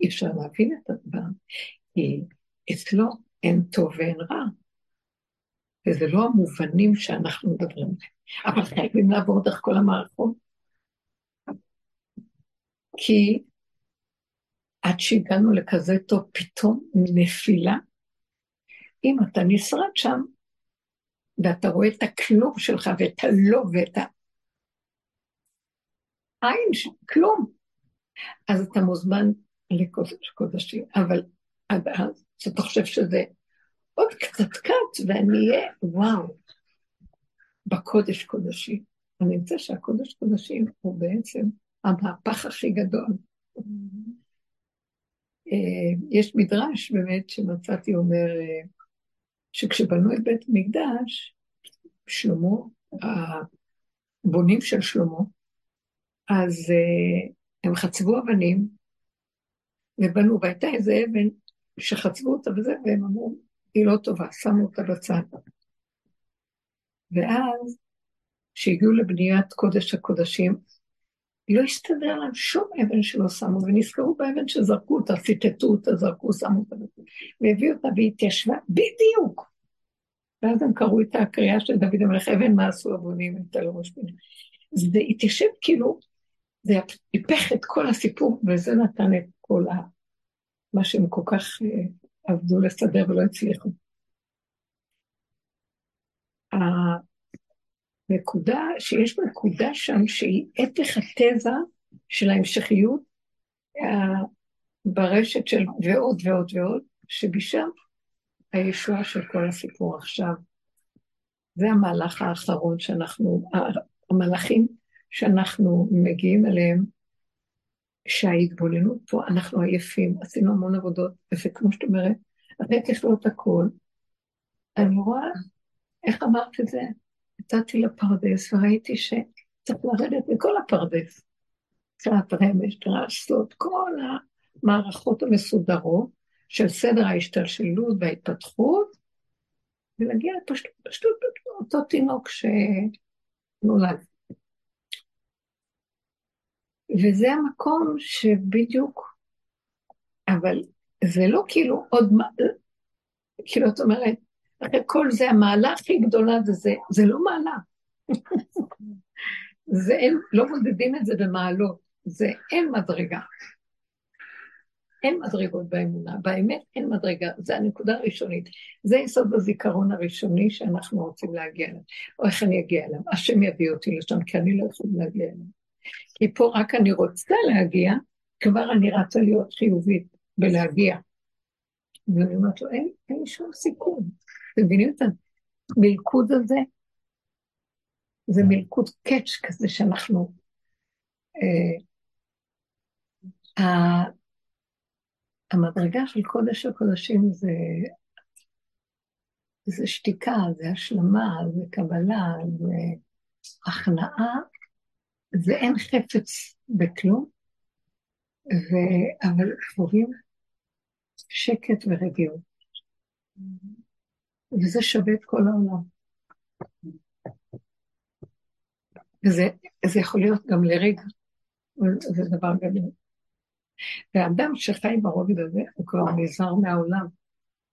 אי אפשר להבין את הדבר, כי אצלו אין טוב ואין רע. וזה לא המובנים שאנחנו מדברים עליהם. אבל חייבים לעבור דרך כל המערכות. כי עד שהגענו לכזה טוב, פתאום נפילה. אם אתה נשרד שם, ואתה רואה את הכלום שלך ואת הלא ואת העין, כלום, אז אתה מוזמן לקודש קודשים. אבל עד אז, שאתה חושב שזה עוד קצת קט, ואני אהיה, וואו, בקודש קודשים. אני אמצא שהקודש קודשים הוא בעצם המהפך הכי גדול. אה, יש מדרש באמת שמצאתי אומר, אה, שכשבנו את בית המקדש, שלמה, הבונים של שלמה, אז אה, הם חצבו אבנים ובנו, והייתה איזה אבן שחצבו אותה וזה, והם אמרו, היא לא טובה, שמו אותה בצד. ואז, כשהגיעו לבניית קודש הקודשים, לא הסתדר להם שום אבן שלא שמו, ונזכרו באבן שזרקו אותה, ציטטו אותה, זרקו, שמו אותה, והביאו אותה והתיישבה בדיוק. ואז הם קראו את הקריאה של דוד המלך, אבן מה עשו הבונים, הייתה לו ראש פינה. זה התיישב כאילו, זה היפך את כל הסיפור, וזה נתן את כל ה... מה שהם כל כך אה, עבדו לסדר ולא הצליחו. הנקודה, שיש נקודה שם שהיא הפך התזה של ההמשכיות אה, ברשת של ועוד ועוד ועוד, שבשם הישועה של כל הסיפור עכשיו. זה המהלך האחרון שאנחנו, המהלכים שאנחנו מגיעים אליהם, שההתבוננות פה, אנחנו עייפים, עשינו המון עבודות, וכמו שאת אומרת, יש לו את הכל. אני רואה, איך אמרת את זה? יצאתי לפרדס וראיתי שצריך לרדת מכל הפרדס. קצת רמש, לעשות כל המערכות המסודרות של סדר ההשתלשלות וההתפתחות, ולהגיע לפשטות אותו תינוק שנולד. וזה המקום שבדיוק, אבל זה לא כאילו עוד, כאילו את אומרת, אחרי כל זה המעלה הכי גדולה זה זה, זה לא מעלה. זה אין, לא מודדים את זה במעלות, זה אין מדרגה. אין מדרגות באמונה, באמת אין מדרגה, זה הנקודה הראשונית. זה יסוד הזיכרון הראשוני שאנחנו רוצים להגיע אליו, או איך אני אגיע אליו. השם יביא אותי לשם, כי אני לא יכולה להגיע אליו. כי פה רק אני רוצה להגיע, כבר אני רצה להיות חיובית בלהגיע. ואני אומרת לו, אין, אין שום סיכון. אתם מבינים את המלכוד הזה? זה מלכוד קאץ' כזה שאנחנו... אה, המדרגה של קודש הקודשים זה, זה שתיקה, זה השלמה, זה קבלה, זה הכנעה, זה אין חפץ בכלום, ו... אבל חווים שקט ורגיעות. וזה שווה את כל העולם. וזה יכול להיות גם לרגע, זה דבר גדול. ואדם שחי ברובד הזה, הוא כבר נזהר מהעולם,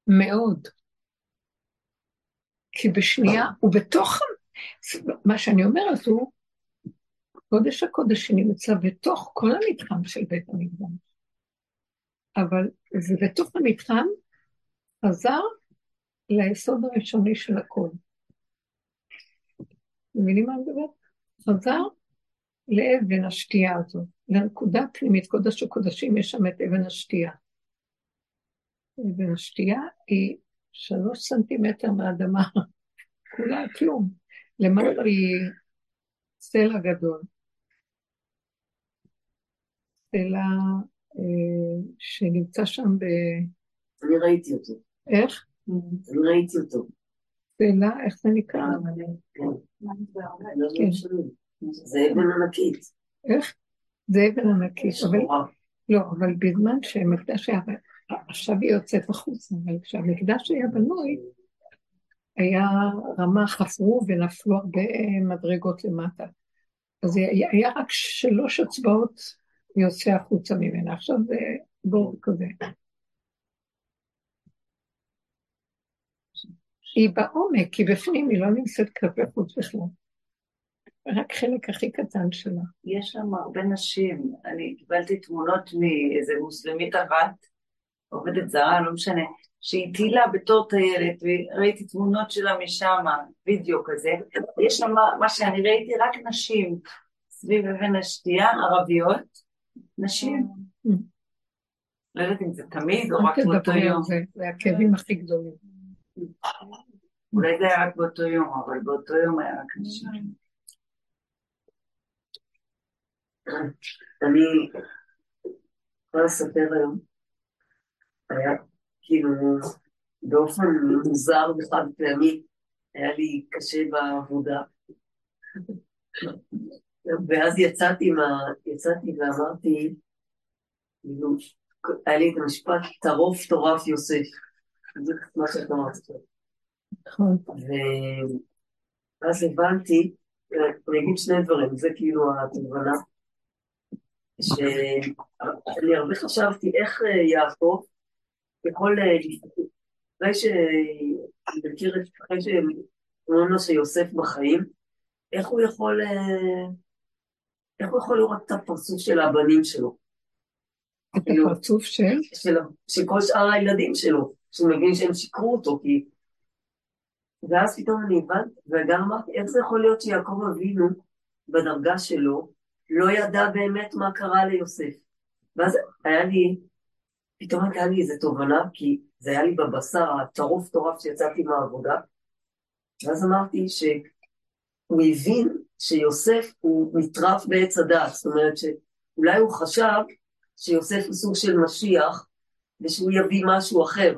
מאוד. כי בשנייה, הוא בתוך, מה שאני אומרת הוא, קודש הקודשים נמצא בתוך כל המתחם של בית המקדש. אבל זה בתוך המתחם חזר ליסוד הראשוני של הכל. מבינים מה אני מדברת? חזר לאבן השתייה הזאת, לנקודה פנימית, קודש הקודשים, יש שם את אבן השתייה. אבן השתייה היא שלוש סנטימטר מהאדמה, כולה כלום. למעלה היא סלע גדול. סלע אה, שנמצא שם ב... אני ראיתי אותו. איך? ראיתי אותו. סלע, איך זה נקרא? כן. כן. זה אבן ענקית. איך? זה אבן ענקית. אבל... לא, אבל בזמן שהמקדש היה... עכשיו היא יוצאת החוצה, אבל כשהמקדש היה בנוי, היה רמה, חפרו ונפלו הרבה מדרגות למטה. אז היה רק שלוש אצבעות יוצא החוצה ממנה. עכשיו זה בור כזה. היא בעומק, היא בפנים, היא לא נמצאת כלפי חוץ בכלל. רק חלק הכי קטן שלה. יש שם הרבה נשים, אני קיבלתי תמונות מאיזה מוסלמית אחת, עובדת זרה, לא משנה, שהיא טילה בתור טיילת, וראיתי תמונות שלה משם, וידאו כזה. יש שם מה שאני ראיתי, רק נשים סביב אבן השתייה, ערביות, נשים. לא יודעת אם זה תמיד או רק באותו יום. זה הכאבים הכי גדולים. אולי זה היה רק באותו יום, אבל באותו יום היה רק נשים. אני יכולה לספר היום, היה כאילו באופן מוזר וחד פעמי, היה לי קשה בעבודה. ואז יצאתי, מה, יצאתי ואמרתי, היה לי את המשפט, טרוף טורף יוסף. זה מה שאת אמרת. נכון. ואז הבנתי, אני אגיד שני דברים, זה כאילו התובנה, שאני הרבה חשבתי איך אה, יעקב יכול, אה, אחרי שאני מכיר את, אחרי שאומרים לו שיוסף בחיים, איך הוא יכול, אה, איך הוא יכול לראות את הפרצוף של הבנים שלו? את כאילו, הפרצוף של? של כל שאר הילדים שלו, שהוא מבין שהם שיקרו אותו, כי... ואז פתאום אני הבנתי, וגם אמרתי, איך זה יכול להיות שיעקב אבינו, בדרגה שלו, לא ידע באמת מה קרה ליוסף. ואז היה לי, פתאום הייתה לי איזו תובנה, כי זה היה לי בבשר, הטרוף טורף שיצאתי מהעבודה, ואז אמרתי שהוא הבין שיוסף הוא נטרף בעץ הדעת, זאת אומרת שאולי הוא חשב שיוסף הוא סוג של משיח, ושהוא יביא משהו אחר.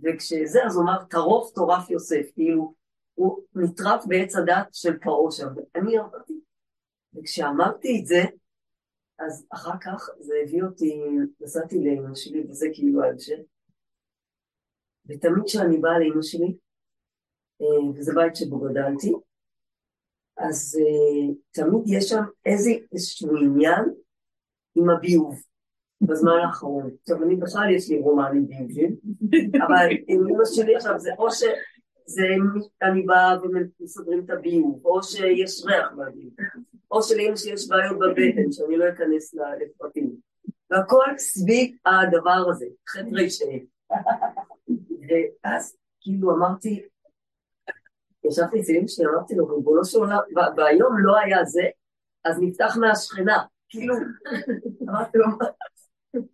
וכשזה, אז הוא אמר, טרוף טורף יוסף, כאילו, הוא נטרף בעץ הדת של פרעה שם. אני אמרתי, וכשאמרתי את זה, אז אחר כך זה הביא אותי, נסעתי לאמא שלי, וזה כאילו ההמשך. ותמיד כשאני באה לאמא שלי, אה, וזה בית שבו גדלתי, אז uh, תמיד יש שם איזה, איזשהו עניין עם הביוב בזמן האחרון. עכשיו, אני בכלל יש לי רומנים ביובים, אבל עם אמא שלי עכשיו זה או שזה אני באה ומסדרים את הביוב, או שיש ריח בביוב, או שלאמא שלי יש בעיות בבטן, שאני לא אכנס לפרטים. והכל סביב הדבר הזה, חטא רשעים. ואז כאילו אמרתי, ישבתי אצל אמא שלי, אמרתי לו, ריבונו של עולם, והיום לא היה זה, אז נפתח מהשכנה, כאילו, אמרתי לו,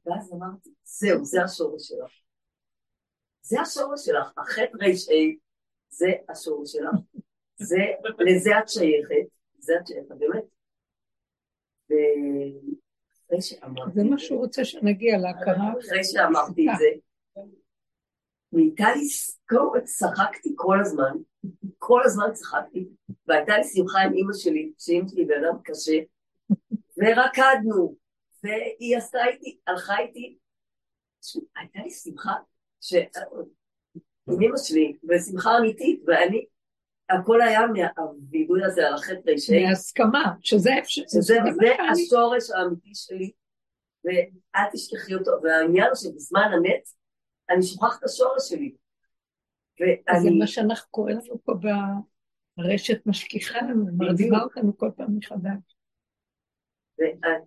ואז אמרתי, זהו, זה השורש שלך. זה השורש שלך, החטא ר"ה, זה השורש שלך. זה, לזה את שייכת, זה את שייכת, באמת. ואחרי שאמרתי... זה מה שהוא רוצה שנגיע להכרה. אחרי שאמרתי את זה, נהייתה לי, צחקתי כל הזמן, כל הזמן צחקתי, והייתה לי שמחה עם אימא שלי, שאימא שלי בן אדם קשה, ורקדנו, והיא עשתה איתי, הלכה איתי, הייתה לי שמחה, ש... עם אימא שלי, ושמחה אמיתית, ואני, הכל היה מהווידוי הזה על החטא רישי, מהסכמה, שזה אפשר, שזה השורש האמיתי שלי, ואל תשכחי אותו, והעניין הוא שבזמן אמת, אני שוכחת את השורש שלי. אז זה ואני, מה שאנחנו קוראים לנו פה ברשת משכיחה לנו, מרדימה אותנו כל פעם מחדש.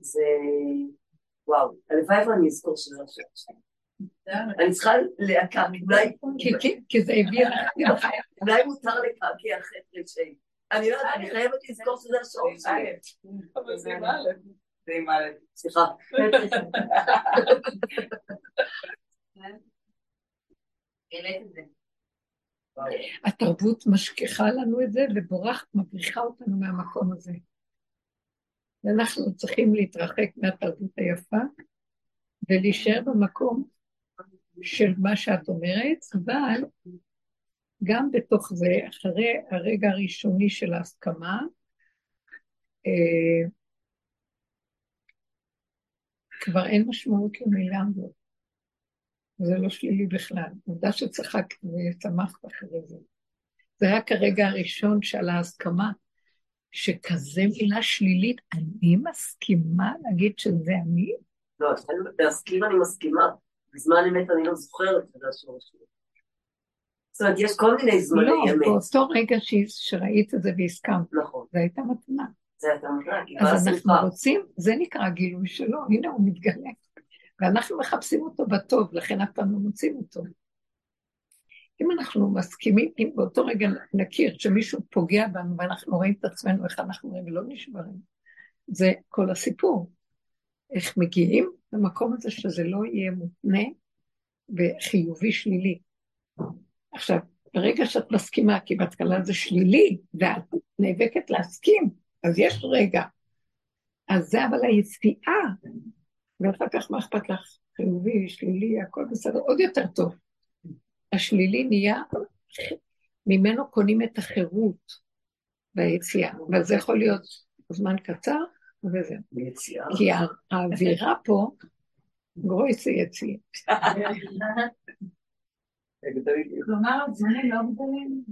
זה, וואו, הלוואי ואני אזכור שזה השורש שלי. אני צריכה להקע, אולי, כי- זה הביא. אולי מותר לקעקע חטא רישי. אני לא יודעת, אני חייבת לזכור שזה השורש שלי. אבל זה עם א'. זה עם א'. סליחה. התרבות משכיחה לנו את זה ובורחת, מבריחה אותנו מהמקום הזה. ואנחנו צריכים להתרחק מהתרבות היפה ולהישאר במקום של מה שאת אומרת, אבל גם בתוך זה, אחרי הרגע הראשוני של ההסכמה, אה, כבר אין משמעות למילה הזאת. זה לא שלילי בכלל. עובדה שצחקת ושמחת אחרי זה. זה רק הרגע הראשון של ההסכמה, שכזה מילה שלילית, אני מסכימה להגיד שזה אני? לא, להסכים אני מסכימה. בזמן אמת אני לא זוכרת שזה השורש שלי. זאת אומרת, יש כל מיני זמני לא, אמת. באותו רגע שראית את זה והסכמת, נכון, זו הייתה מתנה. זה הייתה מתנה, אז אנחנו. רוצים, זה נקרא גילוי שלו, הנה הוא מתגלה. ואנחנו מחפשים אותו בטוב, לכן אף פעם לא מוצאים אותו. אם אנחנו מסכימים, אם באותו רגע נכיר שמישהו פוגע בנו ואנחנו רואים את עצמנו, איך אנחנו רואים ולא נשברים, זה כל הסיפור. איך מגיעים למקום הזה שזה לא יהיה מותנה וחיובי שלילי. עכשיו, ברגע שאת מסכימה, כי בהתחלה זה שלילי, ואת נאבקת להסכים, אז יש רגע. אז זה אבל היציאה, ואחר כך מה אכפת לך? חיובי, שלילי, הכל בסדר, עוד יותר טוב. השלילי נהיה, ממנו קונים את החירות ביציאה, אבל זה יכול להיות זמן קצר, וזהו. ביציאה. כי האווירה פה, גרויסה יציאה. כלומר, הזמנים לא גדלים?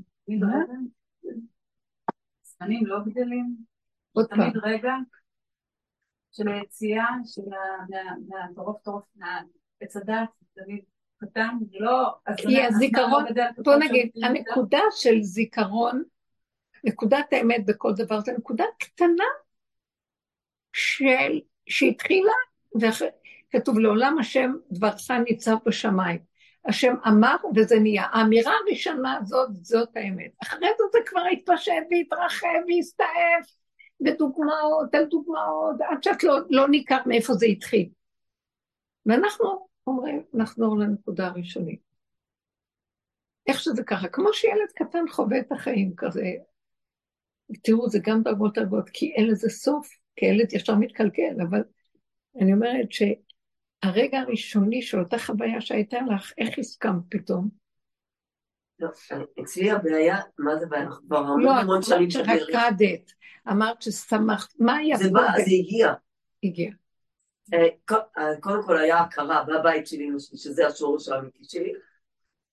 הזמנים לא גדלים? עוד פעם, תמיד רגע של היציאה, של ה- מה- מהטורף טורף, מהעץ הדת, תמיד קטן, לא... כי הזיכרון, לא בוא נגיד. הנקודה של זיכרון, נקודת האמת בכל דבר, זה נקודה קטנה של, שהתחילה, וכתוב לעולם השם דברך ניצב בשמיים. השם אמר וזה נהיה. האמירה הראשונה הזאת, זאת האמת. אחרי זה זה כבר התפשט והתרחב והסתעף, ודוגמאות על דוגמאות, עד שאת לא, לא ניכר מאיפה זה התחיל. ואנחנו אומרים, נחזור לנקודה הראשונית. איך שזה ככה, כמו שילד קטן חווה את החיים כזה. תראו, זה גם דרגות דרגות, כי אין לזה סוף, כי ילד ישר מתקלקל, אבל אני אומרת שהרגע הראשוני של אותה חוויה שהייתה לך, איך הסכמת פתאום? לא, אצלי הבעיה, מה זה בעיה? אנחנו כבר המון לא, המון את שנים אמרת בדרך. שרקדת, אמרת ששמחת, מה היה זה בא, זה הגיע. הגיע. אה, אה, קודם כל היה הכרה בבית שלי, שזה השורש האמיתי שלי,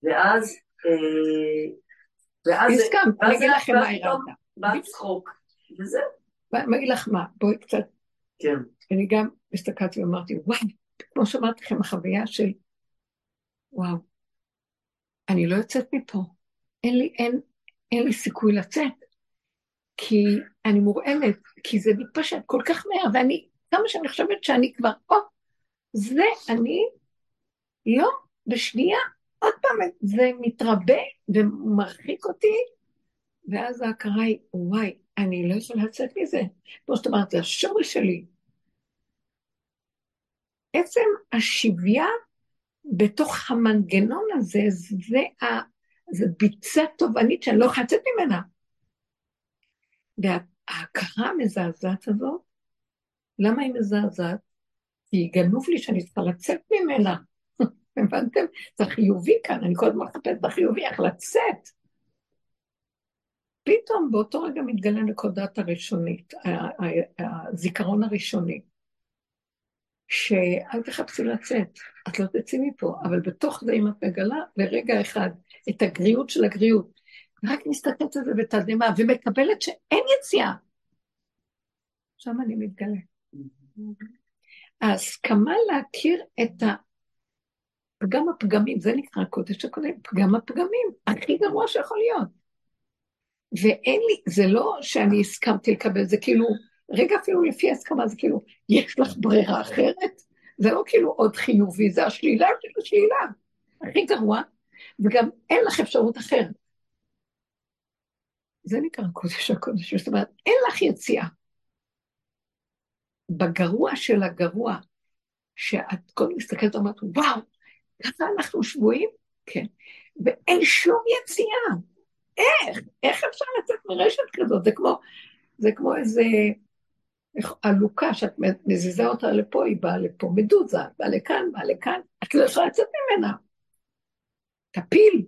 ואז, אה, הסכמת, אני ואז אגיד לכם מה הרמת. בא צחוק, וזהו. אני אגיד לך מה, בואי קצת, כן. אני גם הסתכלתי ואמרתי, וואי, כמו שאמרתי לכם, החוויה של, וואו, אני לא יוצאת מפה, אין לי, אין, אין לי סיכוי לצאת, כי אני מורעלת, כי זה מתפשט כל כך מהר, ואני, כמה שאני חושבת שאני כבר, או, זה אני, לא, בשנייה, עוד פעם, זה מתרבה ומרחיק אותי, ואז ההכרה היא, וואי, אני לא יכולה לצאת מזה. כמו שאת אומרת, זה השורש שלי. עצם השביה בתוך המנגנון הזה, זה, ה, זה ביצה תובענית שאני לא יכולה לצאת ממנה. וההכרה המזעזעת הזאת, למה היא מזעזעת? כי גנוב לי שאני צריכה לצאת ממנה. הבנתם? זה חיובי כאן, אני כל הזמן מחפשת את החיובי, איך לצאת. פתאום באותו רגע מתגלה נקודת הראשונית, הזיכרון הראשוני, שאל תחפשי לצאת, את לא תצאי מפה, אבל בתוך זה אם את מגלה לרגע אחד את הגריעות של הגריעות, רק מסתכלת על זה בתדהמה, ומקבלת שאין יציאה. שם אני מתגלה. ההסכמה להכיר את הפגם הפגמים, זה נקרא קודש הקודם, פגם הפגמים, הכי גרוע שיכול להיות. ואין לי, זה לא שאני הסכמתי לקבל, זה כאילו, רגע אפילו לפי הסכמה, זה כאילו, יש לך ברירה אחרת? זה לא כאילו עוד חיובי, זה השלילה של השלילה. הכי גרוע, וגם אין לך אפשרות אחרת. זה נקרא קודש הקודש, זאת אומרת, אין לך יציאה. בגרוע של הגרוע, שאת קודם מסתכלת ואומרת, וואו, ככה אנחנו שבויים? כן. ואין שום יציאה. איך? איך אפשר לצאת מרשת כזאת? זה כמו, זה כמו איזה עלוקה שאת מזיזה אותה לפה, היא באה לפה, מדוזה, באה לכאן, באה לכאן, את לא יכולה לצאת ממנה. תפיל.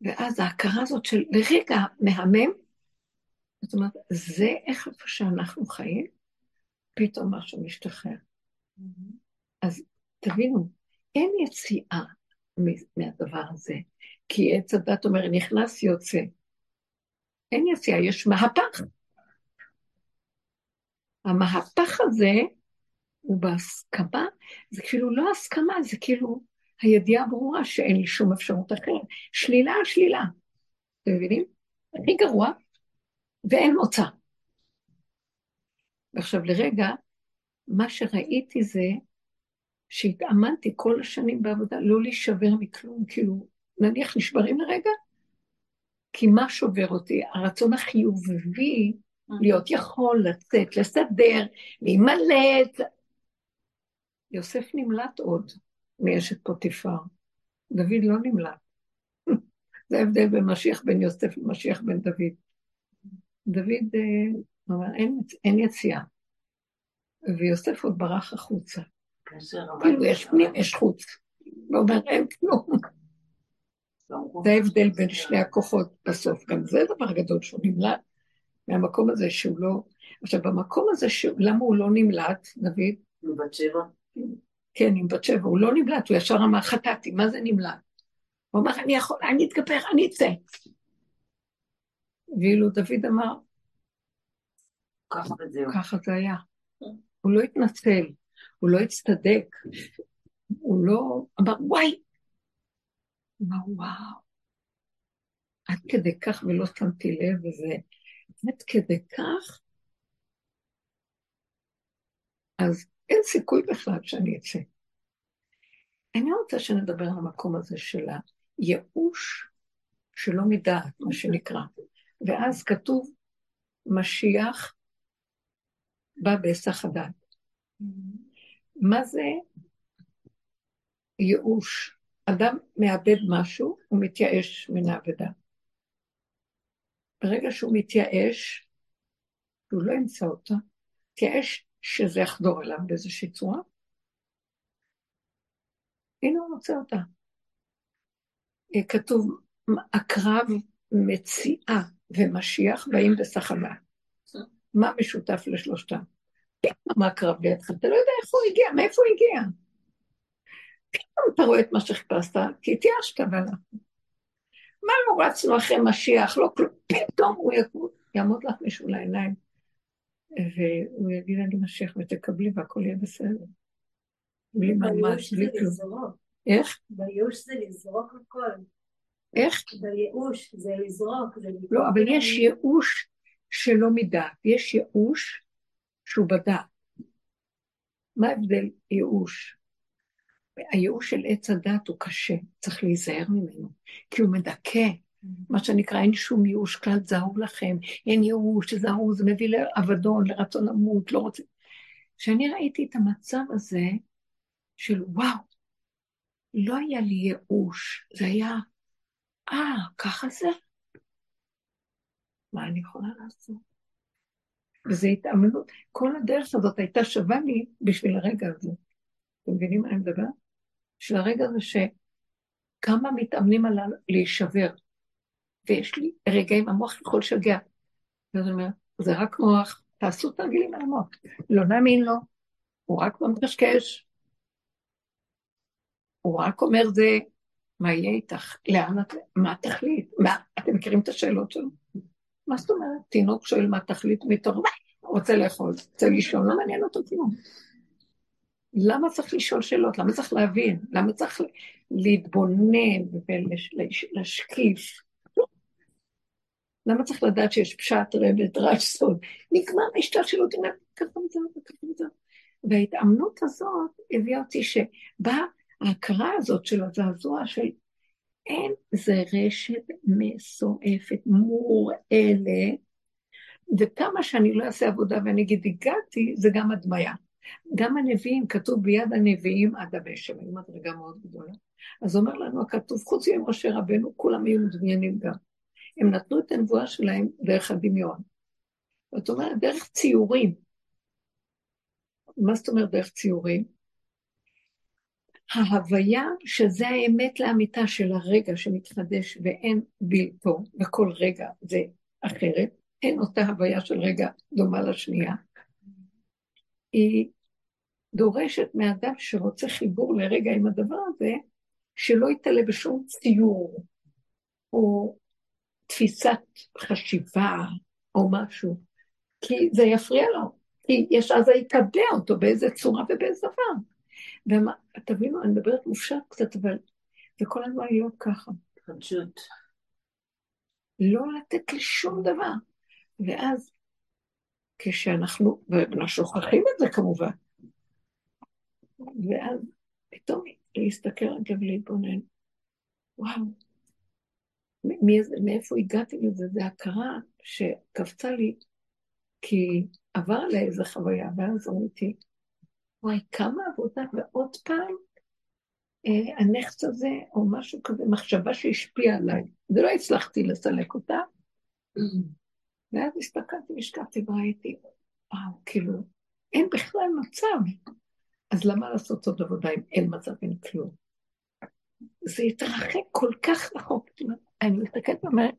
ואז ההכרה הזאת של לרגע מהמם, זאת אומרת, זה איך איפה שאנחנו חיים, פתאום משהו משתחרר. Mm-hmm. אז תבינו, אין יציאה מהדבר הזה, כי עץ הדת אומר, נכנס יוצא. אין יציאה, יש מהפך. המהפך הזה הוא בהסכמה, זה כאילו לא הסכמה, זה כאילו הידיעה ברורה שאין לי שום אפשרות אחרת. שלילה על שלילה. אתם מבינים? הכי גרוע, ואין מוצא. ועכשיו לרגע, מה שראיתי זה שהתאמנתי כל השנים בעבודה לא להישבר מכלום, כאילו, נניח נשברים לרגע, כי מה שובר אותי? הרצון החיובי להיות יכול לצאת, לסדר, להימלט. יוסף נמלט עוד מאשת פוטיפר. דוד לא נמלט. זה ההבדל בין משיח בן יוסף למשיח בן דוד. דוד אה, אומר, אין, אין יציאה. ויוסף עוד ברח החוצה. כאילו, יש פנים, יש חוץ. ואומר, אין כלום. זה ההבדל בין שני הכוחות בסוף. גם זה דבר גדול שהוא נמלט מהמקום הזה שהוא לא... עכשיו, במקום הזה, ש... למה הוא לא נמלט, דוד? עם בת שבע? כן, עם בת שבע. הוא לא נמלט, הוא ישר אמר, חטאתי, מה זה נמלט? הוא אמר, אני יכול, אני אתגבר, אני אצא. ואילו דוד אמר, ככה וזהו. ככה זה היה. הוא לא התנצל, הוא לא הצטדק, הוא לא אמר, וואי, אמר, וואו, עד כדי כך ולא שמתי לב, וזה עד כדי כך, אז אין סיכוי בכלל שאני אצא. אני רוצה שנדבר על המקום הזה של הייאוש שלא מדעת, מה שנקרא. ואז כתוב, משיח בא בהיסח הדעת. מה זה ייאוש? אדם מאבד משהו, הוא מתייאש מן האבדה. ברגע שהוא מתייאש, הוא לא ימצא אותה, מתייאש שזה יחדור אליו באיזושהי צורה, הנה הוא מוצא אותה. כתוב, הקרב מציאה ומשיח באים בסחבה. מה משותף לשלושתם? פתאום הקרב לידך, אתה לא יודע איפה הוא הגיע, מאיפה הוא הגיע. פתאום אתה רואה את מה שחיפשת, כי התייאשת והלכת. מה לא רצנו אחרי משיח, לא כלום, פתאום הוא יקום, יעמוד לך מישהו לעיניים, והוא יגיד אני משיח ותקבלי והכל יהיה בסדר. בלי ממש, בלי כלום. איך? בייאוש זה לזרוק הכל. איך? בייאוש זה לזרוק. זה לא, אבל יש ייאוש שלא מדעת, יש ייאוש שהוא בדעת. מה ההבדל ייאוש? הייאוש של עץ הדת הוא קשה, צריך להיזהר ממנו, כי הוא מדכא. מה שנקרא, אין שום ייאוש כלל, זהו לכם, אין ייאוש, זהו, זה מביא לאבדון, לרצון למות, לא רוצה... כשאני ראיתי את המצב הזה של וואו, לא היה לי ייאוש, זה היה, אה, ככה זה? מה אני יכולה לעשות? וזו התאמנות. כל הדרך הזאת הייתה שווה לי בשביל הרגע הזה. אתם מבינים מה אני מדבר? של הרגע הזה שכמה מתאמנים עליו להישבר. ויש לי רגעים, המוח יכול לשגע. ואז אומר, זה רק מוח, תעשו תרגילים על המוח. לא נאמין לו, הוא רק מקשקש, הוא רק אומר זה, מה יהיה איתך? לאן את... מה התכלית? מה... אתם מכירים את השאלות שלו? מה זאת אומרת? תינוק שואל מה התכלית מתור... רוצה לאכול, רוצה לישון, לא מעניין אותו כלום. למה צריך לשאול שאלות? למה צריך להבין? למה צריך להתבונן ולהשקיף? למה צריך לדעת שיש פשט רבת רעש סוד? נגמר השתלשלות, ככה וזה וככה וזה. וההתאמנות הזאת הביאה אותי שבאה ההכרה הזאת של הזעזוע של אין, זה רשת מסועפת, מורעלת, וכמה שאני לא אעשה עבודה ואני אגיד הגעתי, זה גם הדמיה. גם הנביאים, כתוב ביד הנביאים עד הבשם, היו מדרגה מאוד גדולה. אז אומר לנו הכתוב, חוץ ממשה רבנו, כולם היו מדמיינים גם. הם נתנו את הנבואה שלהם דרך הדמיון. זאת אומרת, דרך ציורים. מה זאת אומרת דרך ציורים? ההוויה שזה האמת לאמיתה של הרגע שמתחדש ואין בלתו, וכל רגע זה אחרת, אין אותה הוויה של רגע דומה לשנייה. היא דורשת מאדם שרוצה חיבור לרגע עם הדבר הזה, שלא יתעלה בשום ציור, או תפיסת חשיבה, או משהו, כי זה יפריע לו, כי יש אז יקבע אותו באיזה צורה ובאיזה דבר. ותבינו, אני מדברת מופשט קצת, אבל זה כל הזמן להיות ככה. חדשות. לא לתת לשום דבר. ואז, כשאנחנו, ואנחנו שוכחים את זה כמובן, ואז פתאום להסתכל רגע ולהתבונן, וואו, מאיפה הגעתי לזה? זה הכרה שקפצה לי, כי עבר עליה איזה חוויה, ואז ראיתי, וואי, כמה עבודה, ועוד פעם, אה, הנכס הזה, או משהו כזה, מחשבה שהשפיעה עליי, ולא הצלחתי לסלק אותה, ואז הסתכלתי, השקעתי וראיתי, וואו, כאילו, אין בכלל מצב. אז למה לעשות עוד עבודה אם אין מצב, אין כלום? זה התרחק כל כך רחוק. אני מסתכלת ואומרת,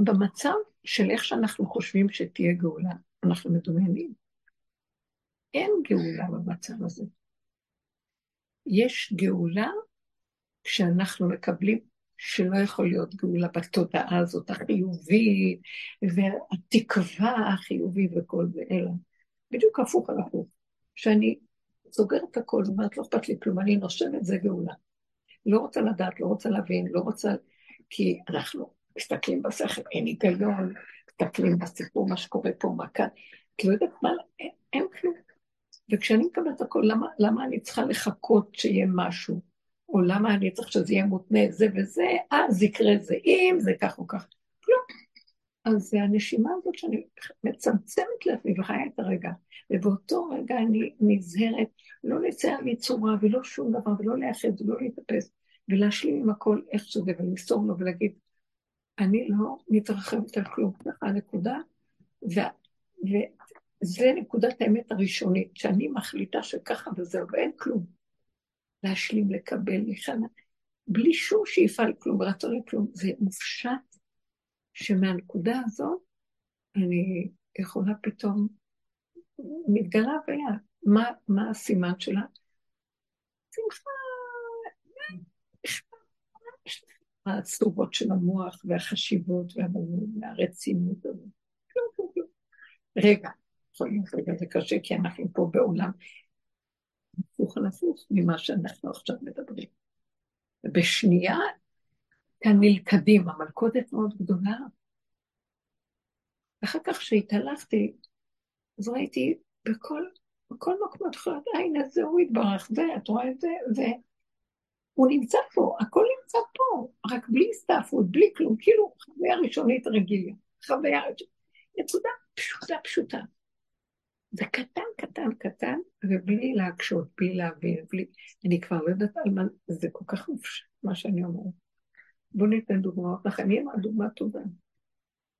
במצב של איך שאנחנו חושבים שתהיה גאולה, אנחנו מדומיינים. אין גאולה במצב הזה. יש גאולה כשאנחנו מקבלים שלא יכול להיות גאולה בתודעה הזאת החיובית, והתקווה החיובית וכל זה, אלא בדיוק הפוך על הפוך. שאני סוגרת את הכל, אומרת, לא אכפת לי כלום, אני נושמת, זה גאולה. לא רוצה לדעת, לא רוצה להבין, לא רוצה... כי אנחנו מסתכלים בשכל, אין היגיון, מסתכלים בסיפור, מה שקורה פה, מה כאן. את לא יודעת מה, אין, אין כלום. וכשאני מקבלת הכל, למה, למה אני צריכה לחכות שיהיה משהו? או למה אני צריך שזה יהיה מותנה זה וזה, אז יקרה זה אם, זה כך או כך. כלום. אז זה הנשימה הזאת שאני מצמצמת לעצמי וחיה את הרגע. ובאותו רגע אני נזהרת לא לצייר לי צורה ולא שום דבר, ולא להיאחז ולא להתאפס, ולהשלים עם הכל איך שזה, ולמסור לו ולהגיד, אני לא מתרחבת על כלום. ככה הנקודה, וזה נקודת האמת הראשונית, שאני מחליטה שככה וזהו, ואין כלום. להשלים, לקבל, נכנע, בלי שום שאיפה לכלום, רצון לכלום. זה מופשט שמהנקודה הזאת אני יכולה פתאום, מתגלה הוויה. מה, מה הסימן שלה? שמחה, הצהובות של המוח והחשיבות והרצינות הזאת. רגע, יכול להיות רגע זה קשה כי אנחנו פה בעולם הפוך על הפוך ממה שאנחנו עכשיו מדברים. ובשנייה כאן נלכדים, המלכודת מאוד גדולה. ואחר כך כשהתהלכתי, אז ראיתי בכל, בכל מקום, את לדעת, הנה זה הוא יתברך, זה, את רואה את זה, זה. הוא נמצא פה, הכל נמצא פה, רק בלי הסתעפות, בלי כלום, כאילו חוויה ראשונית רגילה, חוויה ראשונית, נקודה פשוטה פשוטה. זה קטן, קטן, קטן, ובלי להקשות, בלי להבין, בלי... אני כבר לא יודעת על מה, זה כל כך מופשט, מה שאני אומרת. בואו ניתן דוגמאות לכם, היא אמרה דוגמה טובה.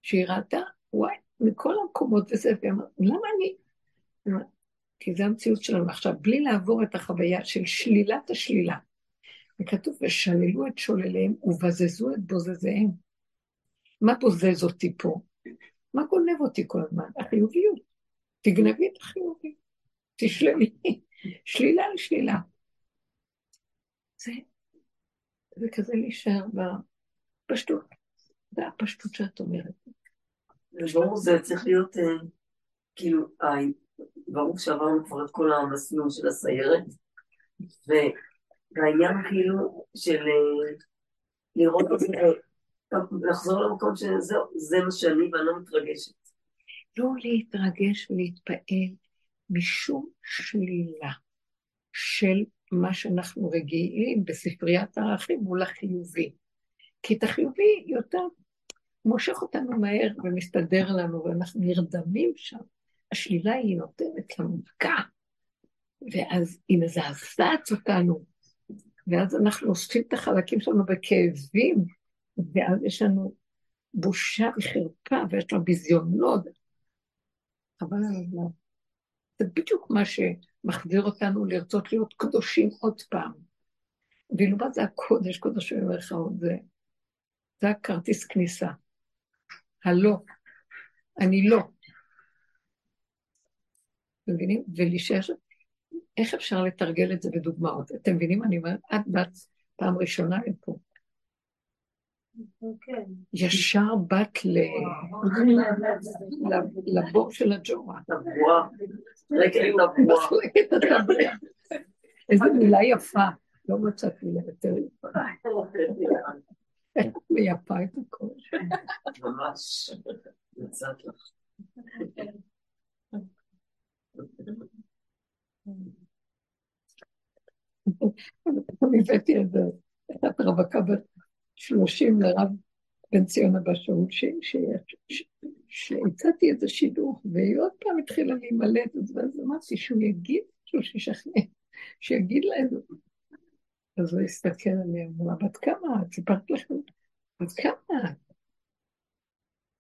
שהיא ראתה, וואי, מכל המקומות וזה, והיא אמרה, למה אני... כי זו המציאות שלנו עכשיו, בלי לעבור את החוויה של שלילת השלילה. וכתוב, ושללו את שולליהם ובזזו את בוזזיהם. מה בוזז אותי פה? מה גונב אותי כל הזמן? החיוביות. תגנבי את החיובי, תשללי, שלילה לשלילה. זה כזה להישאר בפשטות. זה הפשטות שאת אומרת. ברור, זה צריך להיות, אה, כאילו, אה, ברור שעברנו כבר את כל המסלול של הסיירת, והעניין כאילו של אה, לראות את זה, לחזור למקום שזהו, זה מה שאני ואני לא מתרגשת. לא להתרגש ולהתפעל משום שלילה של מה שאנחנו רגילים בספריית הערכים מול החיובי. כי את החיובי יותר מושך אותנו מהר ומסתדר לנו, ואנחנו נרדמים שם. השלילה היא נותנת לנו מכה, ואז היא מזעזעת אותנו, ואז אנחנו אוספים את החלקים שלנו בכאבים, ואז יש לנו בושה וחרפה, ויש לנו ביזיונות. חבל על הזמן. זה בדיוק מה שמחזיר אותנו לרצות להיות קדושים עוד פעם. ואילו מה זה הקודש, קודש במרכאות, זה, זה הכרטיס כניסה. הלא, אני לא. מבינים? ולהישאר, איך אפשר לתרגל את זה בדוגמאות? אתם מבינים? אני אומרת, את באת פעם ראשונה לפה. כן. ישר באת ל... לבור של הג'ורה. איזו מילה יפה. לא מצאתי לה יותר יפה. איך את את הכל? ממש, יצאת לך. אני הבאתי איזה, אחת רווקה בת שלושים לרב בן ציון הבא שאול, שהצעתי איזה שידוך, והיא עוד פעם התחילה להימלט, ואז אמרתי שהוא יגיד, שהוא שישכנע, שיגיד להם. אז הוא הסתכל עליה, אמרה, בת כמה את? סיפרת לכם? בת כמה את?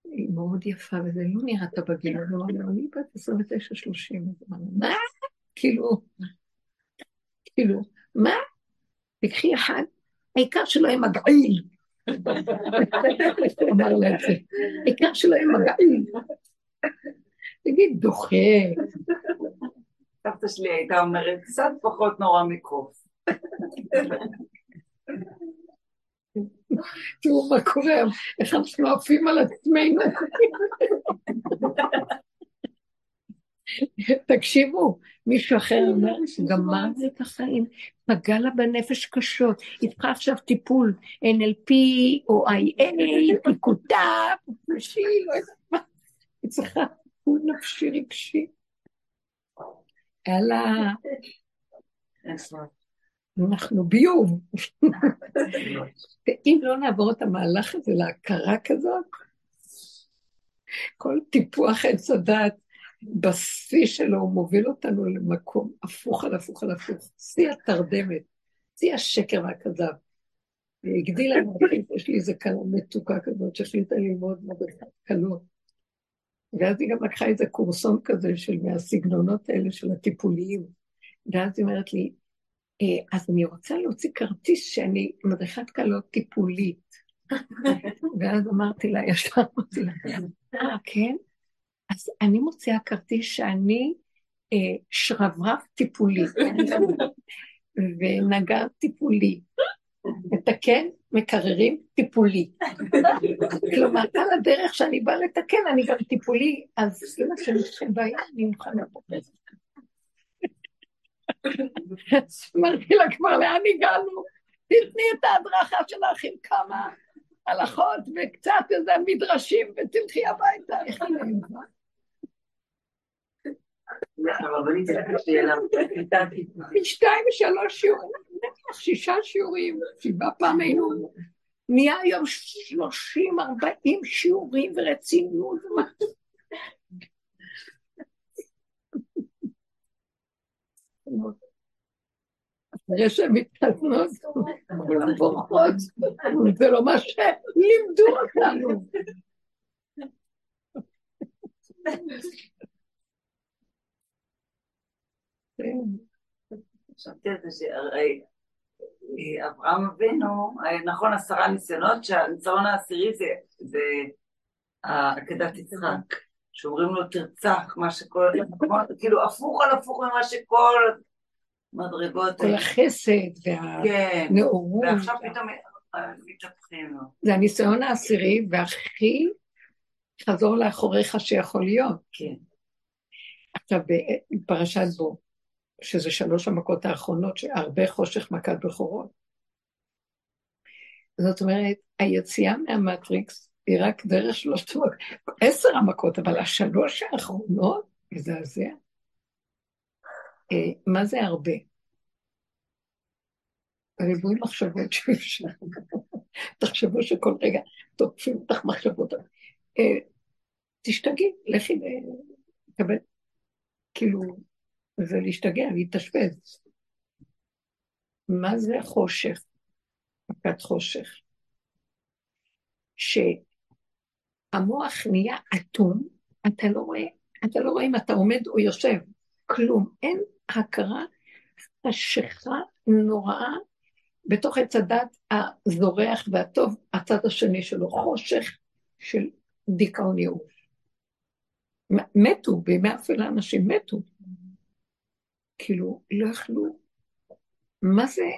היא מאוד יפה, וזה לא נראית בגיל, אז הוא אמר לו, אני בת 29-30, אז אמרנו, מה? כאילו, כאילו, מה? תקחי אחד, העיקר שלא יהיה מגעיל. העיקר שלא יהיה מגעיל. תגיד, דוחה. סבתא שלי הייתה אומרת, קצת פחות נורא מקוף. תראו מה קורה, איך אנחנו עפים על עצמנו. תקשיבו, מישהו אחר אומר, גמרתי את החיים, פגע לה בנפש קשות, היא צריכה עכשיו טיפול NLP או IA, פיקודה, נפשי, לא יודעת מה, היא צריכה טיפול נפשי רגשי. היה לה... אנחנו ביוב. ואם לא נעבור את המהלך הזה להכרה כזאת, כל טיפוח עץ הדת בשיא שלו הוא מוביל אותנו למקום הפוך על הפוך על הפוך, שיא התרדמת, שיא השקר והכזב. הגדילה להרחיב, יש לי איזה כלה מתוקה כזאת שהחליטה ללמוד מדריכת כלות. ואז היא גם לקחה איזה קורסון כזה של מהסגנונות האלה של הטיפוליים. ואז היא אומרת לי, אה, אז אני רוצה להוציא כרטיס שאני מדריכת כלות טיפולית. ואז אמרתי לה, ישר אמרתי לה, אה, כן? אז אני מוציאה כרטיס שאני אה, שרברב טיפולי, ונגר טיפולי, מתקן מקררים טיפולי. כלומר, על הדרך שאני באה לתקן, אני גם טיפולי, אז אם אתם צריכים בעיה, אני מוכנה לחפש. אמרתי לה, כבר לאן הגענו? תתני את ההדרכה שלך עם כמה הלכות וקצת איזה מדרשים ותלכי הביתה. יש. משתיים ושלוש שיעורים, נניח שישה שיעורים, שבעה פעם היינו, נהיה היום שלושים, ארבעים שיעורים ורצינות. אחרי שהן מתחתנות, כולן בורחות, זה לא מה שלימדו אותנו. חשבתי על זה שהרי אה, אברהם אבינו, אה, נכון עשרה ניסיונות, שהניסיון העשירי זה, זה עקדת יצחק, שאומרים לו תרצח, מה שכל, כאילו הפוך על הפוך ממה שכל, מדרגות. כל החסד כן, והנאורות. ועכשיו פתאום אה, מתהפכים לו. זה הניסיון העשירי, והכי חזור לאחוריך שיכול להיות. כן. עכשיו, בפרשת בו, שזה שלוש המכות האחרונות, שהרבה חושך מכת בכורות. זאת אומרת, היציאה מהמטריקס היא רק דרך שלושת המכות, עשר המכות, אבל השלוש האחרונות, מזעזע. אה, מה זה הרבה? ריבוי מחשבות שאפשר. תחשבו שכל רגע תוקפים אותך מחשבות. אה, תשתגעי, לכי ותקבל. כאילו, זה להשתגע, להתאשפז. מה זה חושך? מכת חושך. שהמוח נהיה אטום, אתה לא רואה, אתה לא רואה אם אתה עומד או יושב, כלום. אין הכרה חשיכה נוראה בתוך עץ הדת הזורח והטוב, הצד השני שלו, חושך של דיכאון ייאוש. מתו, בימי אפלה אנשים מתו. כאילו, לא יכלו, מה זה?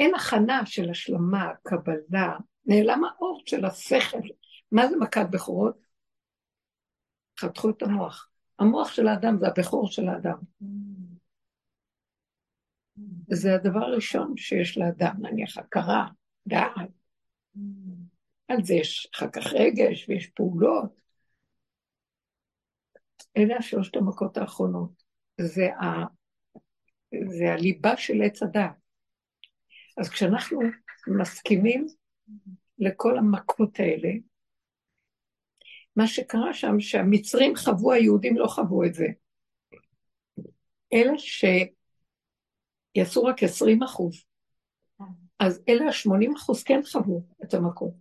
אין הכנה של השלמה, קבלה, נעלם האור של השכל. מה זה מכת בכורות? חתכו את המוח. המוח של האדם זה הבכור של האדם. זה הדבר הראשון שיש לאדם, נניח הכרה, דעת. על זה יש אחר כך רגש ויש פעולות. אלה השלושת המכות האחרונות. זה, ה... זה הליבה של עץ הדעת. אז כשאנחנו מסכימים לכל המכות האלה, מה שקרה שם, שהמצרים חוו, היהודים לא חוו את זה. אלה שיעשו רק 20 אחוז, אז אלה ה-80 אחוז כן חוו את המכות.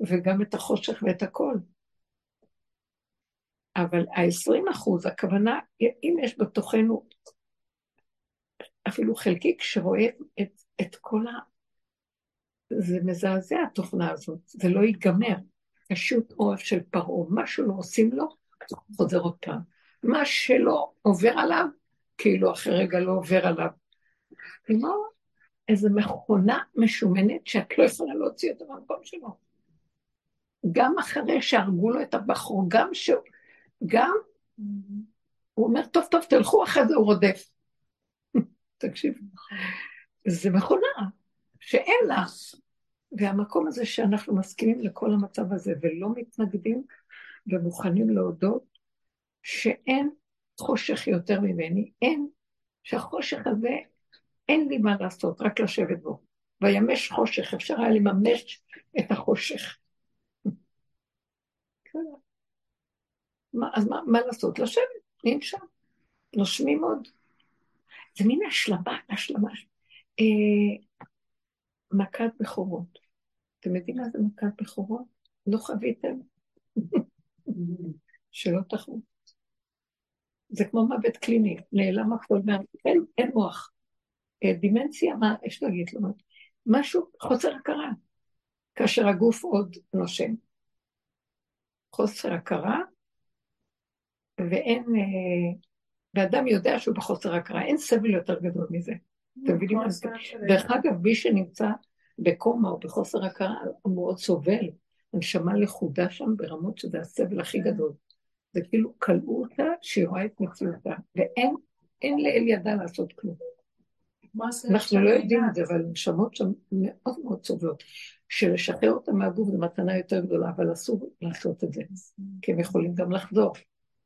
וגם את החושך ואת הכל. אבל ה-20 אחוז, הכוונה, אם יש בתוכנו אפילו חלקיק שרואה את, את כל ה... זה מזעזע התוכנה הזאת, זה לא ייגמר. פשוט עורף של פרעה, מה שלא עושים לו, חוזר עוד פעם. מה שלא עובר עליו, כאילו אחרי רגע לא עובר עליו. כמו איזו מכונה משומנת שאת לא יכולה להוציא אותה מהמקום שלו. גם אחרי שהרגו לו את הבחור, גם ש... גם, הוא אומר, טוב, טוב, תלכו, אחרי זה הוא רודף. תקשיב, זה מכונה שאין לה. והמקום הזה שאנחנו מסכימים לכל המצב הזה ולא מתנגדים ומוכנים להודות שאין חושך יותר ממני, אין, שהחושך הזה, אין לי מה לעשות, רק לשבת בו. וימש חושך, אפשר היה לממש את החושך. מה, אז מה, מה לעשות? לשבת, נהיה שם, נושמים עוד. זה מין השלמה, השלמה. אה, מכת בכורות. אתם יודעים מה זה מכת בכורות? לא חוויתם? שלא תחו. זה כמו מוות קליני, נעלם הכל, אין, אין מוח. אה, דימנציה, מה יש להגיד לו? משהו, חוסר הכרה, כאשר הגוף עוד נושם. חוסר הכרה, ואין, אה, ואדם יודע שהוא בחוסר הכרה, אין סבל יותר גדול מזה. אתם מבינים מה זה? דרך אגב, מי שנמצא בקומה או בחוסר הכרה, הוא מאוד סובל. הנשמה לכודה שם ברמות שזה הסבל הכי גדול. זה כאילו כלאו אותה שהיא רואה את מציאותה, ואין אין לאל ידה לעשות כלום. אנחנו לא יודעים את זה, אבל נשמות שם מאוד מאוד סובלות. שלשחרר אותם מהגוף זו מתנה יותר גדולה, אבל אסור לעשות את זה, כי הם יכולים גם לחזור.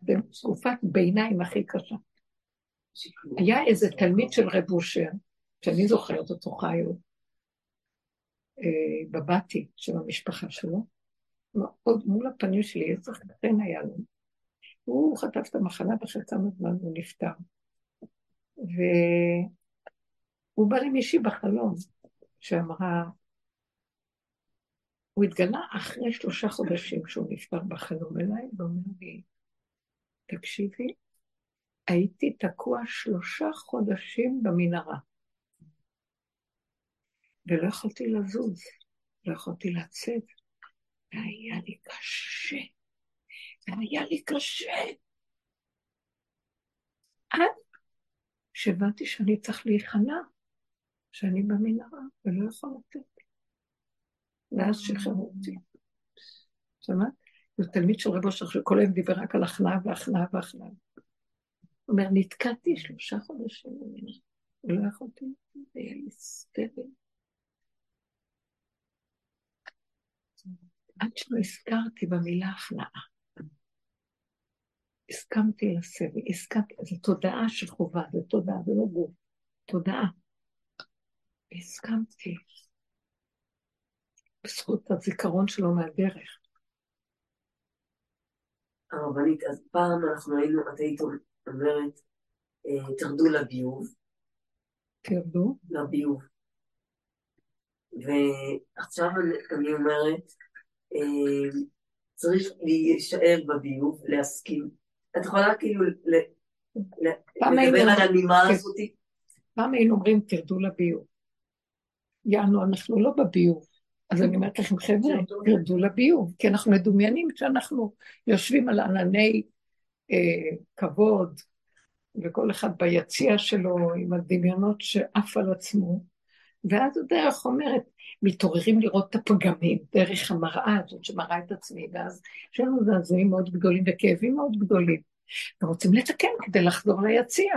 זה תקופת ביניים הכי קשה. היה איזה תלמיד של רב אושר, שאני זוכרת אותו חי עוד, אה, בבתי של המשפחה שלו, מאוד מול הפנים שלי, איזה חן היה לו. הוא חטף את המחלה ואחרי כמה זמן הוא נפטר. והוא בא למישהי בחלום, שאמרה, הוא התגלה אחרי שלושה חודשים שהוא נפטר בחלום אליי, ואומר לי, תקשיבי, הייתי תקוע שלושה חודשים במנהרה. ולא יכולתי לזוז, לא יכולתי לצאת, והיה לי קשה, והיה לי קשה. עד שהבנתי שאני צריך להיכנע, שאני במנהרה ולא יכול לתת. ואז שחררו אותי. שמעת? זה תלמיד של רב אושר שכל היום דיבר רק על הכנעה והכנעה והכנעה. הוא אומר, נתקעתי שלושה חודשים ולא יכולתי, היה לי סבל. עד שלא הזכרתי במילה הכנעה. הסכמתי לסבל, הסכמתי, זו תודעה של חובה, זו תודעה, זה לא גוף, תודעה. הסכמתי. בזכות הזיכרון שלו מהדרך. הרבנית, אז פעם אנחנו היינו, את היית אומרת, אה, תרדו לביוב. תרדו? לביוב. ועכשיו אני, אומרת, אה, צריך להישאר בביוב, להסכים. את יכולה כאילו לדבר על הנימה כן. הזאת? פעם היינו אומרים, תרדו לביוב. יענו, אנחנו לא בביוב. אז אני אומרת לכם, חבר'ה, תרדו לביוב, כי אנחנו מדומיינים שאנחנו יושבים על ענני אה, כבוד, וכל אחד ביציע שלו עם הדמיונות שעף על עצמו, ואז הדרך אומרת, מתעוררים לראות את הפגמים דרך המראה הזאת שמראה את עצמי, ואז יש לנו זעזועים מאוד גדולים וכאבים מאוד גדולים, ורוצים לתקן כדי לחזור ליציע.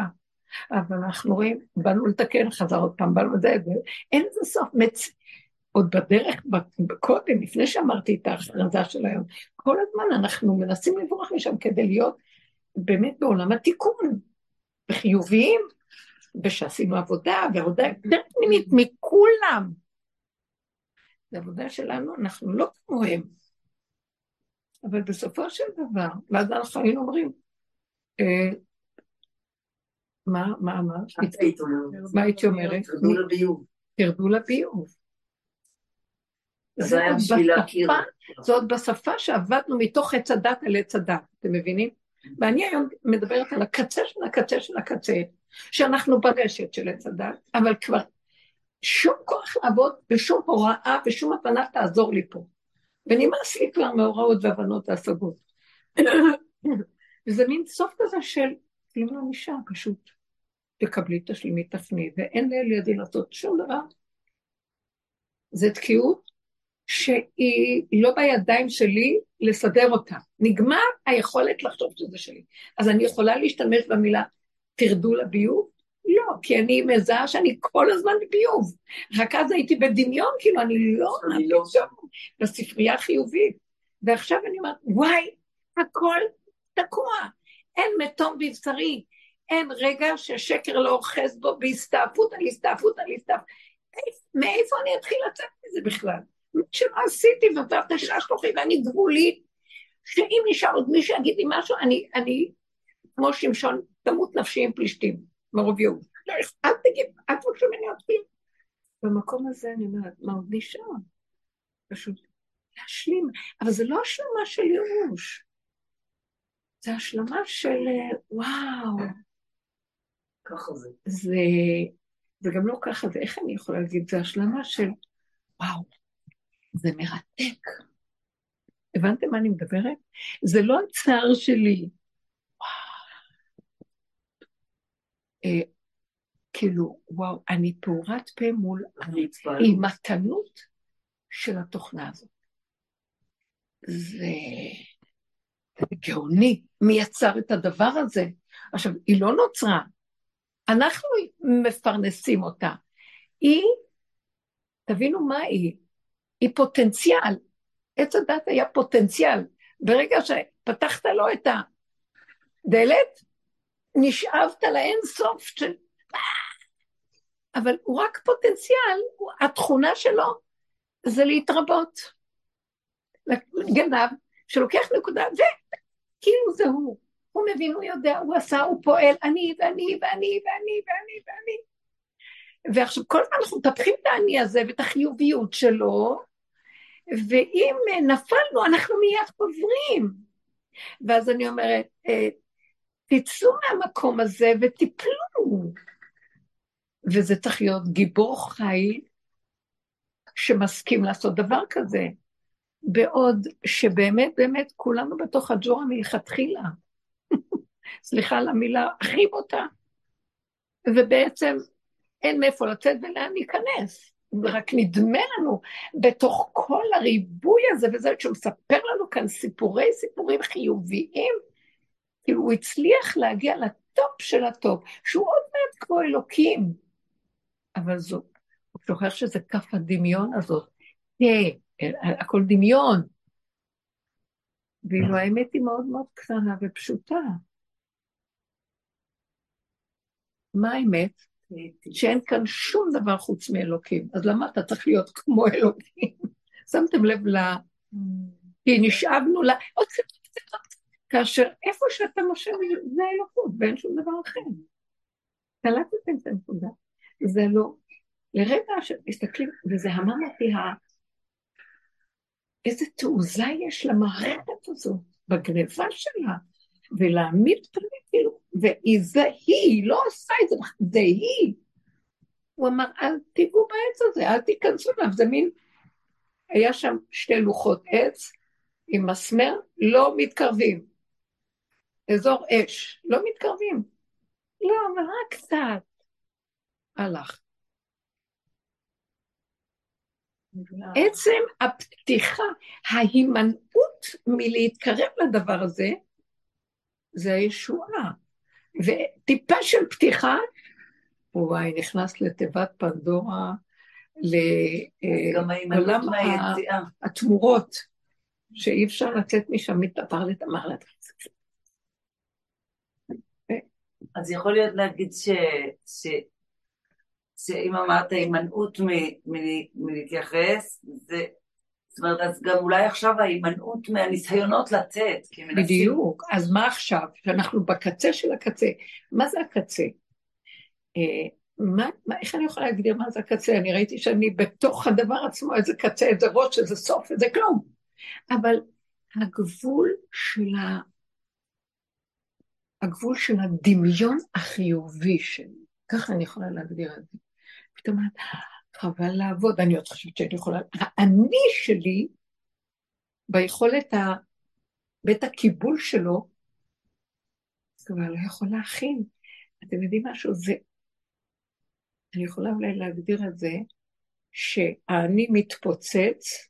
אבל אנחנו רואים, באנו לתקן, חזר עוד פעם, באנו לזה, אין לזה סוף. מצ... עוד בדרך, קודם, לפני שאמרתי את ההכרזה של היום, כל הזמן אנחנו מנסים לברוח משם כדי להיות באמת בעולם התיקון, וחיוביים, ושעשינו עבודה, ועבודה יותר פנימית מכולם. זו עבודה שלנו, אנחנו לא כמוהם. אבל בסופו של דבר, ואז אנחנו היינו אומרים, אה, מה, מה אמרת? מה הייתי אומרת? תרדו לביוב. זה היה בשביל להכיר. זה עוד בשפה שעבדנו מתוך עץ הדת על עץ הדת, אתם מבינים? ואני היום מדברת על הקצה של הקצה של הקצה, שאנחנו ברשת של עץ הדת, אבל כבר שום כוח לעבוד ושום הוראה ושום הבנה תעזור לי פה. ונמאס לי כבר מהוראות והבנות והשגות. וזה מין סוף כזה של, אם לא נשאר פשוט, תקבלי, תשלימי, תפני, ואין לידי לעשות שום דבר. זה תקיעות שהיא לא בידיים שלי לסדר אותה. נגמר היכולת לחשוב שזה שלי. אז אני יכולה להשתמש במילה תרדו לביוב? לא, כי אני מזהה שאני כל הזמן בביוב. רק אז הייתי בדמיון, כאילו, אני לא, אני לא שם בספרייה חיובית. ועכשיו אני אומרת, וואי, הכל תקוע. אין מתום בבשרי, אין רגע ששקר לא אוחז בו בהסתעפות על הסתעפות על הסתעפות. מאיפה אני אתחיל לצאת מזה בכלל? שלא עשיתי וזאת השעה שלוחי ואני גבולית, שאם נשאר עוד מישהו יגיד לי משהו, אני, אני כמו שמשון, תמות נפשי עם פלישתים, מרוב ייאוש. לא, אל תגיד, אל תבקשו ממני אותי. במקום הזה אני אומרת, מה עוד נשאר? פשוט להשלים, אבל זה לא השלמה של ייאוש, זה השלמה של וואו. ככה זה. זה, זה גם לא ככה, זה איך אני יכולה להגיד, זה השלמה של וואו, זה מרתק. הבנתם מה אני מדברת? זה לא הצער שלי. אה, כאילו, וואו, אני פעורת פה מול המתנות של התוכנה הזאת. זה, זה גאוני, מי יצר את הדבר הזה? עכשיו, היא לא נוצרה, אנחנו מפרנסים אותה. היא, תבינו מה היא, היא פוטנציאל. עץ הדת היה פוטנציאל. ברגע שפתחת לו את הדלת, נשאבת לאין סוף של... אבל הוא רק פוטנציאל, התכונה שלו זה להתרבות. גנב שלוקח נקודה, וכאילו זה הוא. הוא מבין, הוא יודע, הוא עשה, הוא פועל, אני ואני ואני ואני ואני ואני. ועכשיו כל הזמן אנחנו מטפחים את האני הזה ואת החיוביות שלו, ואם נפלנו, אנחנו מיד חוזרים. ואז אני אומרת, אה, תצאו מהמקום הזה ותיפלו. וזה צריך להיות גיבור חי שמסכים לעשות דבר כזה. בעוד שבאמת באמת כולנו בתוך הג'ורה מלכתחילה. סליחה על המילה הכי בוטה. ובעצם אין מאיפה לצאת ולאן להיכנס. ורק נדמה לנו בתוך כל הריבוי הזה וזה, שהוא מספר לנו כאן סיפורי סיפורים חיוביים, כאילו הוא הצליח להגיע ל top של ה top, שהוא עוד מעט כמו אלוקים. אבל זו, הוא שוכח שזה כף הדמיון הזאת. תראה, הכל דמיון. ואילו האמת היא מאוד מאוד קטנה ופשוטה. מה האמת? שאין כאן שום דבר חוץ מאלוקים. אז למה אתה צריך להיות כמו אלוקים? שמתם לב ל... כי נשאבנו ל... עוד קצת, כאשר איפה שאתה מושל זה אלוקות ואין שום דבר אחר. קלטתם את הנקודה. זה לא... לרגע שמסתכלים, וזה המם אותי, איזה תעוזה יש למערכת הזו, בגניבה שלה, ולהעמיד פנים כאילו, וזה היא, לא עושה את זה, זה היא. הוא אמר, אל תיגעו בעץ הזה, אל תיכנסו אליו, זה מין... היה שם שתי לוחות עץ עם מסמר, לא מתקרבים. אזור אש, לא מתקרבים. לא, אבל רק קצת. הלך. עצם הפתיחה, ההימנעות מלהתקרב לדבר הזה, זה הישועה. וטיפה של פתיחה, וואי, נכנס לתיבת פנדורה, לעולם התמורות, שאי אפשר לצאת משם מתאפר לתמר לתקציב. אז יכול להיות להגיד ש... ש... שאם אמרת הימנעות מלהתייחס, זה... זאת אומרת, אז גם אולי עכשיו ההימנעות מהניסיונות לצאת, כי מנסים... בדיוק, אז מה עכשיו? שאנחנו בקצה של הקצה. מה זה הקצה? אה, מה, מה, איך אני יכולה להגדיר מה זה הקצה? אני ראיתי שאני בתוך הדבר עצמו, איזה קצה, איזה ראש, איזה סוף, איזה כלום. אבל הגבול של, ה... הגבול של הדמיון החיובי שלי, ככה אני יכולה להגדיר את זה. פתאום אומרת, חבל לעבוד, אני עוד חושבת שאני יכולה... האני שלי, ביכולת ה... בית הקיבול שלו, כבר לא יכול להכין. אתם יודעים משהו? זה... אני יכולה אולי להגדיר את זה, שהאני מתפוצץ,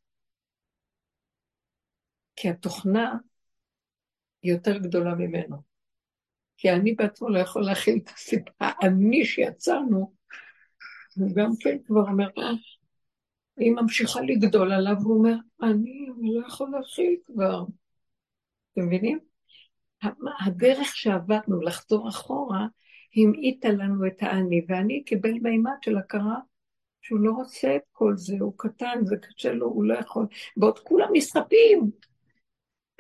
כי התוכנה היא יותר גדולה ממנו. כי אני בעצמו לא יכול להכיל את הסיבה, האני שיצרנו, הוא גם כן כבר אומר, היא ממשיכה לגדול עליו, הוא אומר, אני, לא יכול להכיל כבר. אתם מבינים? הדרך שעבדנו לחזור אחורה, המעיטה לנו את האני, ואני קיבל מימד של הכרה שהוא לא רוצה את כל זה, הוא קטן, זה קשה לו, הוא לא יכול. בעוד כולם נסחפים.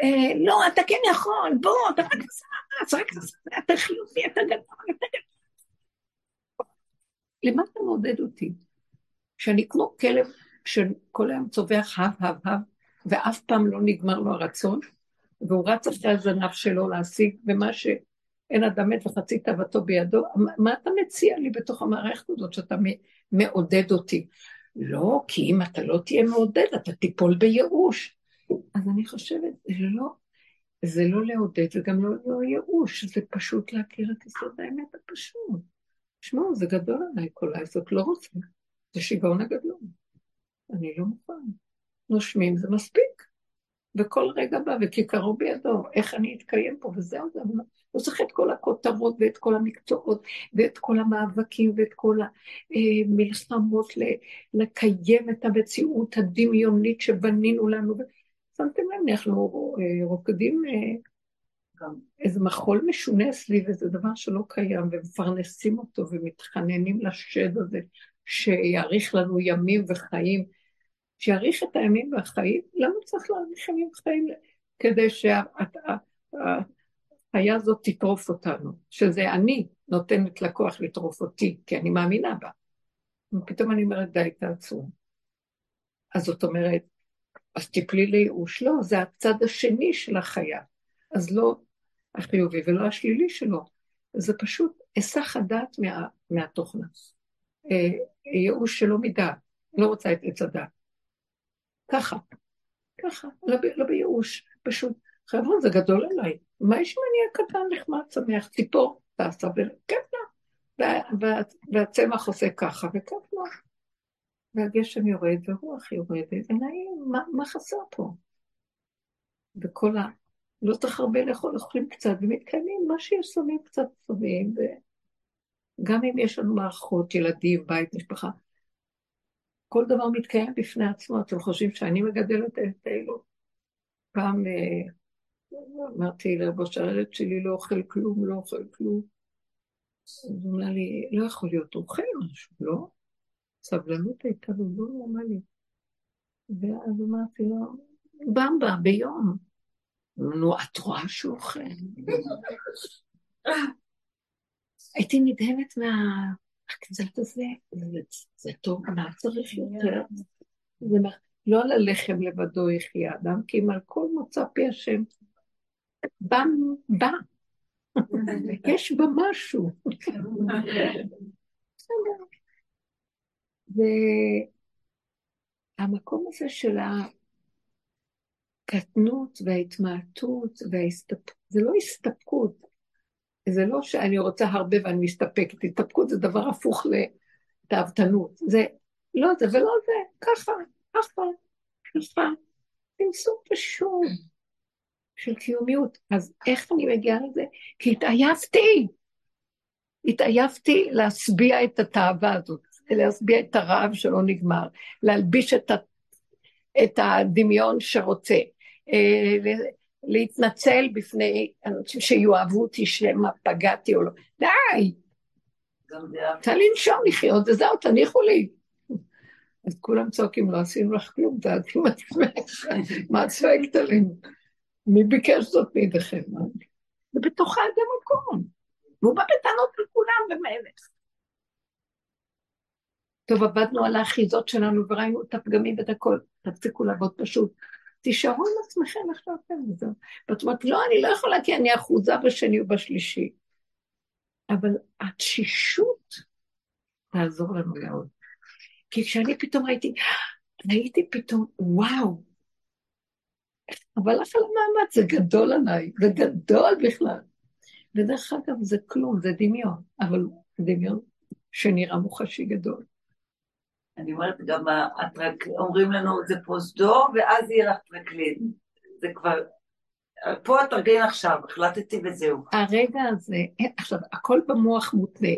אה, לא, אתה כן יכול, בוא, אתה רק עשה, אתה חיובי, אתה גדול, אתה גדול. למה אתה מעודד אותי? שאני כמו כלב שכל היום צווח הב, הב, הב, ואף פעם לא נגמר לו הרצון, והוא רץ אחרי הזנב שלו להשיג, ומה שאין אדם מת וחצי תאוותו בידו, מה אתה מציע לי בתוך המערכת הזאת שאתה מעודד אותי? לא, כי אם אתה לא תהיה מעודד, אתה תיפול בייאוש. אז אני חושבת, זה לא, זה לא לעודד וגם לא, לא ייאוש, זה פשוט להכיר את יסוד האמת הפשוט. תשמעו, זה גדול עליי כל העסק, לא רוצה. זה שיגעון הגדול. אני לא מוכן. נושמים זה מספיק. וכל רגע בא וכיכרו בידו, איך אני אתקיים פה, וזהו זה. לא צריך את כל הכותרות ואת כל המקצועות ואת כל המאבקים ואת כל המלחמות לקיים את המציאות הדמיונית שבנינו לנו. שמתם לב, אנחנו אה, רוקדים אה, איזה מחול משונה סביב איזה דבר שלא קיים, ומפרנסים אותו ומתחננים לשד הזה, שיאריך לנו ימים וחיים. שיאריך את הימים והחיים, למה צריך להאריך ימים וחיים? כדי שהחיה הזאת תטרוף אותנו, שזה אני נותנת לכוח לטרוף אותי, כי אני מאמינה בה. ופתאום אני אומרת, די, תעצרו. אז זאת אומרת, אז תפלי לייאוש. לא, זה הצד השני של החיה. אז לא החיובי ולא השלילי שלו. זה פשוט היסח הדעת מה, מהתוכנה. אה, ייאוש שלא מדעת, לא רוצה את עץ הדעת. ככה, ככה, לא, לא בייאוש, פשוט, חבר'ה, זה גדול עליי. מה יש אם אני אהיה קטן, נחמד, שמח, ציפור, טסה וכיף לה. וה- וה- והצמח עושה ככה, וכיף לו. והגשם יורד, והרוח יורדת, ונעים, מה, מה חסר פה? וכל. לא צריך הרבה לאכול, אוכלים קצת, ומתקיימים, מה שיש שמים קצת שמים, וגם אם יש לנו מערכות, ילדים, בית, משפחה, כל דבר מתקיים בפני עצמו. אתם חושבים שאני מגדלת את אלו? פעם אה, אמרתי לרבו שהילד שלי לא אוכל כלום, לא אוכל כלום. אז אמר לי, לא יכול להיות, אוכל משהו, לא? סבלנות הייתה לו לא נורמלית. ואז אמרתי לו, במבה, ביום. נו, את רואה שהוא אוכל? הייתי נדהמת מהקצת הזה, זה, טוב, מה צריך יותר? לא על הלחם לבדו יחיה אדם, כי אם על כל מוצא פי השם, בא, בא, יש בה משהו. והמקום הזה של הקטנות וההתמעטות וההסתפקות, זה לא הסתפקות, זה לא שאני רוצה הרבה ואני מסתפקת, הסתפקות זה דבר הפוך לתאוותנות, זה לא זה ולא זה, ככה, ככה, ככה, צמצום פשוט של קיומיות. אז איך אני מגיעה לזה? כי התעייפתי, התעייפתי להשביע את התאווה הזאת. להשביע את הרעב שלא נגמר, להלביש את, את הדמיון שרוצה, אה, להתנצל בפני אנשים שיאהבו אותי, שמא פגעתי או לא. די! רוצה לנשום לחיות, וזהו, תניחו לי. אז כולם צועקים, לא עשינו לך כלום, תעדי מה מה את צועקת עלינו? מי ביקש זאת מידיכם? ובתוכה זה מקום. והוא בא בטענות לכולם במלך. טוב, עבדנו על האחיזות שלנו וראינו את הפגמים ואת הכל. תפסיקו לעבוד פשוט. תישארו עם עצמכם עכשיו כן וזהו. ואת אומרת, לא, אני לא יכולה כי אני אחוזה בשני ובשלישי. אבל התשישות תעזור לנו מאוד. כי כשאני פתאום ראיתי, ראיתי פתאום, וואו, אבל לך על המאמץ, זה גדול עליי, זה גדול בכלל. ודרך אגב, זה כלום, זה דמיון, אבל דמיון שנראה מוחשי גדול. אני אומרת, גם הטרק, אומרים לנו, זה פרוזדור, ואז יהיה לך טרקלין. זה כבר, פה התרגיל עכשיו, החלטתי וזהו. הרגע הזה, עכשיו, הכל במוח מותנה,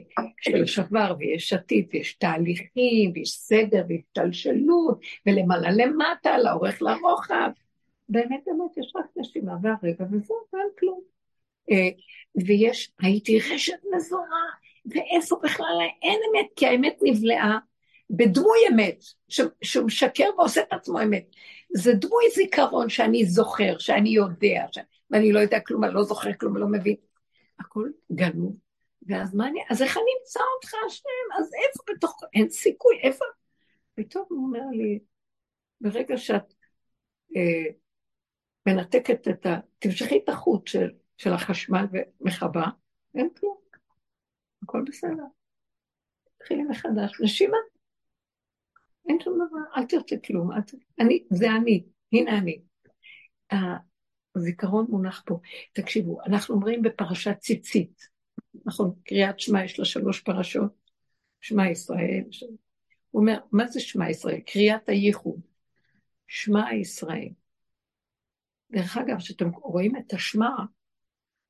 של שבר ויש עתיד, ויש תהליכים, ויש סדר, והשתלשלות, ולמעלה למטה, לאורך לרוחב. באמת, באמת, יש רק נשימה והרגע, וזהו, ואין כלום. אה, ויש, הייתי רשת מזורה, ואיפה בכלל אין אמת, כי האמת נבלעה. בדמוי אמת, שהוא משקר ועושה את עצמו אמת. זה דמוי זיכרון שאני זוכר, שאני יודע, ש... ואני לא יודע כלום, אני לא זוכר כלום, לא מבין. הכל גנוב. ואז מה אני, אז איך אני אמצא אותך השם? אז איפה בתוך, אין סיכוי, איפה? פתאום הוא אומר לי, ברגע שאת אה, מנתקת את ה... תמשכי את החוט של, של החשמל ומכבה, אין כלום. הכל בסדר. תתחילי מחדש. נשימה. אין שום דבר, אל תרצה כלום, אל... אני, זה אני, הנה אני. הזיכרון מונח פה. תקשיבו, אנחנו אומרים בפרשת ציצית, נכון, קריאת שמע יש לה שלוש פרשות, שמע ישראל, ש... הוא אומר, מה זה שמע ישראל? קריאת הייחוד. שמע ישראל. דרך אגב, כשאתם רואים את השמע,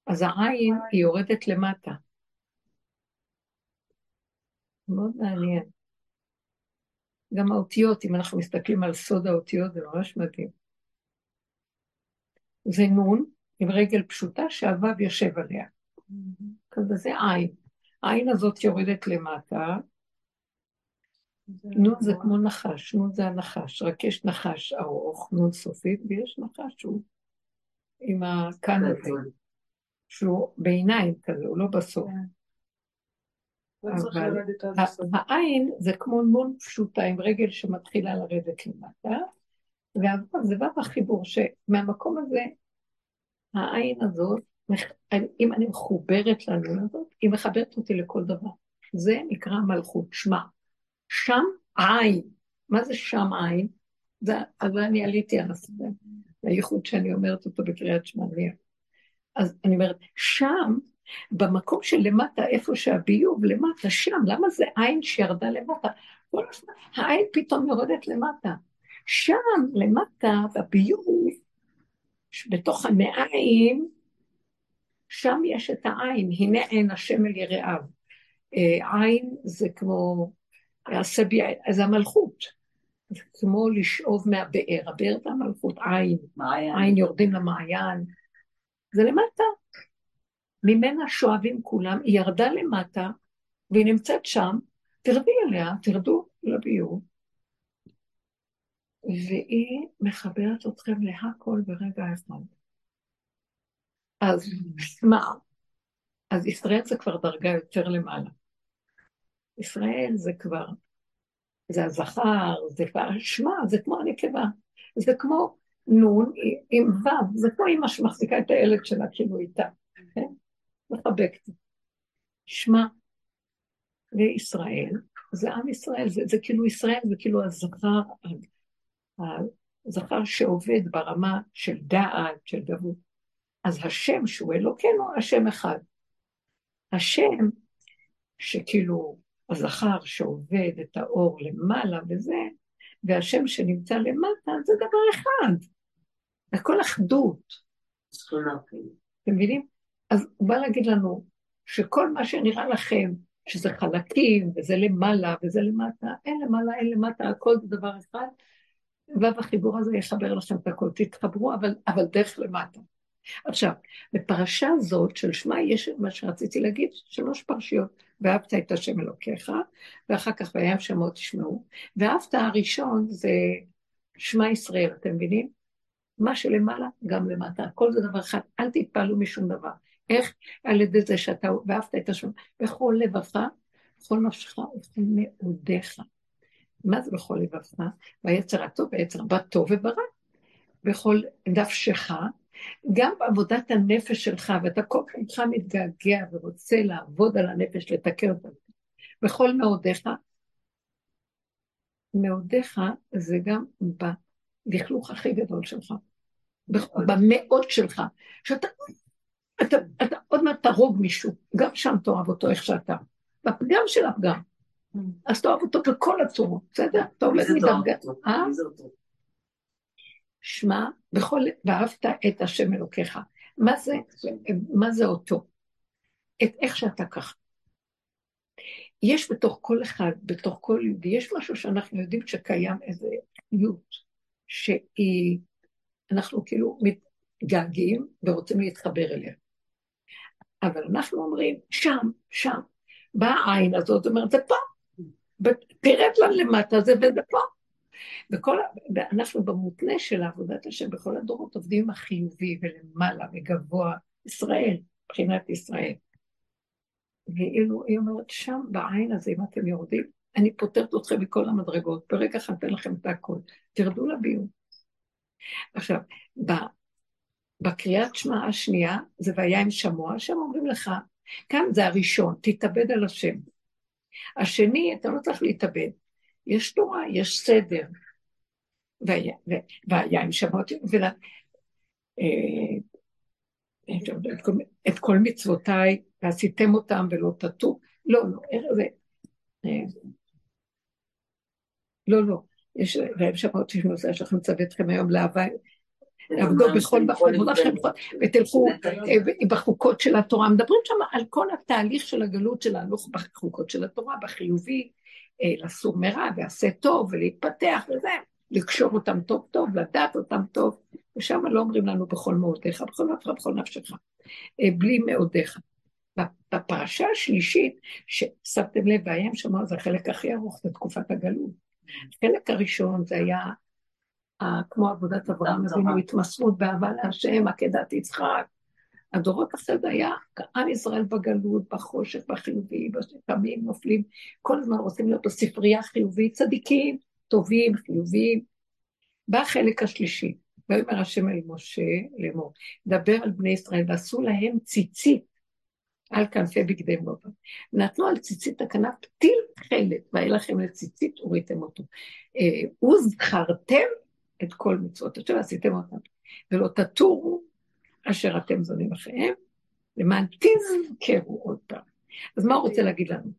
אז העין היא יורדת למטה. מאוד מעניין. גם האותיות, אם אנחנו מסתכלים על סוד האותיות, זה ממש מדהים. זה נון עם רגל פשוטה שהוו יושב עליה. כזה זה עין. העין הזאת יורדת למטה. נון זה כמו נחש, נון זה הנחש, רק יש נחש ארוך, נון סופית, ויש נחש שהוא עם הזה, שהוא בעיניים כזה, הוא לא בסוף. כן. אבל העין זה כמו נון פשוטה עם רגל שמתחילה לרדת למטה, וזה בא בחיבור שמהמקום הזה, העין הזאת, אם אני מחוברת לנון הזאת, היא מחברת אותי לכל דבר. זה נקרא מלכות, שמע. שם עין. מה זה שם עין? זה, אז אני עליתי על הסדר, הייחוד שאני אומרת אותו בקריאת שמע. אז אני אומרת, שם במקום של למטה, איפה שהביוב, למטה, שם, למה זה עין שירדה למטה? כל הזמן, העין פתאום יורדת למטה. שם, למטה, בביוב, בתוך המעיים, שם יש את העין, הנה עין השם אל יראיו. אה, עין זה כמו, הסבי, זה המלכות. זה כמו לשאוב מהבאר, הבאר זה המלכות, עין, מעיין. עין יורדים למעיין, זה למטה. ממנה שואבים כולם, היא ירדה למטה, והיא נמצאת שם, תרדי אליה, תרדו לביוב, והיא מחברת אתכם להכל ברגע אחד. אז מה? אז ישראל זה כבר דרגה יותר למעלה. ישראל זה כבר, זה הזכר, זה כבר שמע, זה כמו הנקבה. זה כמו נון עם ו', זה כמו אמא שמחזיקה את הילד שלה כאילו איתה? מחבקת. שמע, וישראל, זה עם ישראל, זה, זה כאילו ישראל, זה כאילו הזכר, הזכר שעובד ברמה של דעת, של גבות. אז השם שהוא אלוקינו, השם אחד. השם, שכאילו הזכר שעובד את האור למעלה וזה, והשם שנמצא למטה, זה דבר אחד. הכל אחדות. אתם מבינים? אז הוא בא להגיד לנו שכל מה שנראה לכם, שזה חלקים, וזה למעלה, וזה למטה, אין למעלה, אין למטה, הכל זה דבר אחד, והחיבור הזה יחבר לכם את הכל. תתחברו, אבל, אבל דרך למטה. עכשיו, בפרשה הזאת של שמע יש מה שרציתי להגיד, שלוש פרשיות, ואהבת את השם אלוקיך, ואחר כך וים שמות תשמעו, ואהבת הראשון זה שמע ישראל, אתם מבינים? מה שלמעלה, גם למטה, הכל זה דבר אחד, אל תתפעלו משום דבר. איך? על ידי זה שאתה ואהבת את השם, בכל לבבך, בכל נפשך ובכל מאודיך. מה זה בכל לבבך? ביצר הטוב, ביצר בטוב וברע. בכל נפשך, גם בעבודת הנפש שלך, ואתה כל כך מתגעגע ורוצה לעבוד על הנפש, לתקן אותה, בכל מאודיך, מאודיך זה גם בלכלוך הכי גדול שלך, במאות שלך, שאתה אתה, אתה עוד מעט תהרוג מישהו, גם שם תאהב אותו איך שאתה, בפגם של הפגם. אז תאהב אותו בכל הצורות, בסדר? אתה עומד מדרגה. אה? שמע, בכל, ואהבת את השם אלוקיך. מה זה, מה זה אותו? את איך שאתה ככה. יש בתוך כל אחד, בתוך כל יהודי, יש משהו שאנחנו יודעים שקיים איזה חיות, שהיא, אנחנו כאילו מתגעגעים ורוצים להתחבר אליה. אבל אנחנו אומרים, שם, שם, באה העין הזאת, זאת אומרת, זה פה, תרד לה למטה, זה וזה פה. וכל, ואנחנו במותנה של עבודת השם בכל הדורות עובדים החיובי ולמעלה וגבוה, ישראל, מבחינת ישראל. ואילו היא אומרת, שם בעין הזה, אם אתם יורדים, אני פותרת אתכם מכל המדרגות, ברגע אחד אתן לכם את הכל, תרדו לביוב. עכשיו, בקריאת שמע השנייה, זה והיה עם שמוע, שם אומרים לך, כאן זה הראשון, תתאבד על השם. השני, אתה לא צריך להתאבד. יש תורה, יש סדר. והיה, עם ולה, אה, את, כל, מצוותיי, ועשיתם אותם ולא תטו. לא, לא, איך זה? אה, לא, לא. יש, והם שמות תשמעו, יש לכם צוות אתכם היום לאהבה, עבדו בכל עבודה שלכם, ותלכו אה, בחוקות של התורה. מדברים שם על כל התהליך של הגלות של ההלוך בחוקות של התורה, בחיובי, אה, לסור מרע, ועשה טוב, ולהתפתח וזה, לקשור אותם טוב טוב, לדעת אותם טוב, ושם לא אומרים לנו בכל מאודיך, בכל נפשך, בכל נפשך, אה, בלי מאודיך. בפרשה השלישית, ששמתם לב, והים שמוע זה החלק הכי ארוך בתקופת הגלות. החלק הראשון זה היה כמו עבודת אברהם אבינו, התמסרות באהבה להשם, עקדת יצחק. הדורות זה היה עם ישראל בגלות, בחושך, בחיובי, בשקמים, נופלים, כל הזמן רוצים להיות בספרייה חיובית, צדיקים, טובים, חיוביים. בא החלק השלישי, ויאמר השם אל משה לאמור, דבר על בני ישראל ועשו להם ציצית על כנפי בגדי מובה. נתנו על ציצית הכנף פתיל תכלת, והיה לכם לציצית וראיתם אותו. אה, וזכרתם את כל מצוות השם עשיתם אותם, ולא תטורו אשר אתם זונים אחריהם, למען תזכרו פעם. אז מה הוא רוצה להגיד לנו?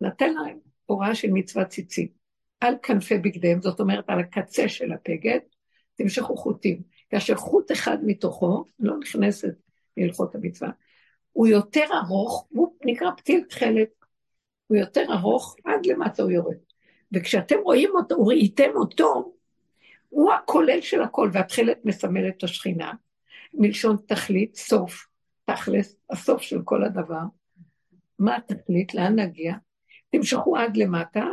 נתן להם הוראה של מצוות ציצית על כנפי בגדיהם, זאת אומרת על הקצה של הפגד, תמשכו חוטים. כאשר חוט אחד מתוכו, לא נכנסת להלכות המצווה, הוא יותר ארוך, הוא נקרא פתיל תכלת, הוא יותר ארוך, עד למטה הוא יורד. וכשאתם רואים אותו, ראיתם אותו, הוא הכולל של הכל, והתכלת מסמל את השכינה, מלשון תכלית, סוף, תכלס, הסוף של כל הדבר. מה התכלית? לאן נגיע? תמשכו עד למטה.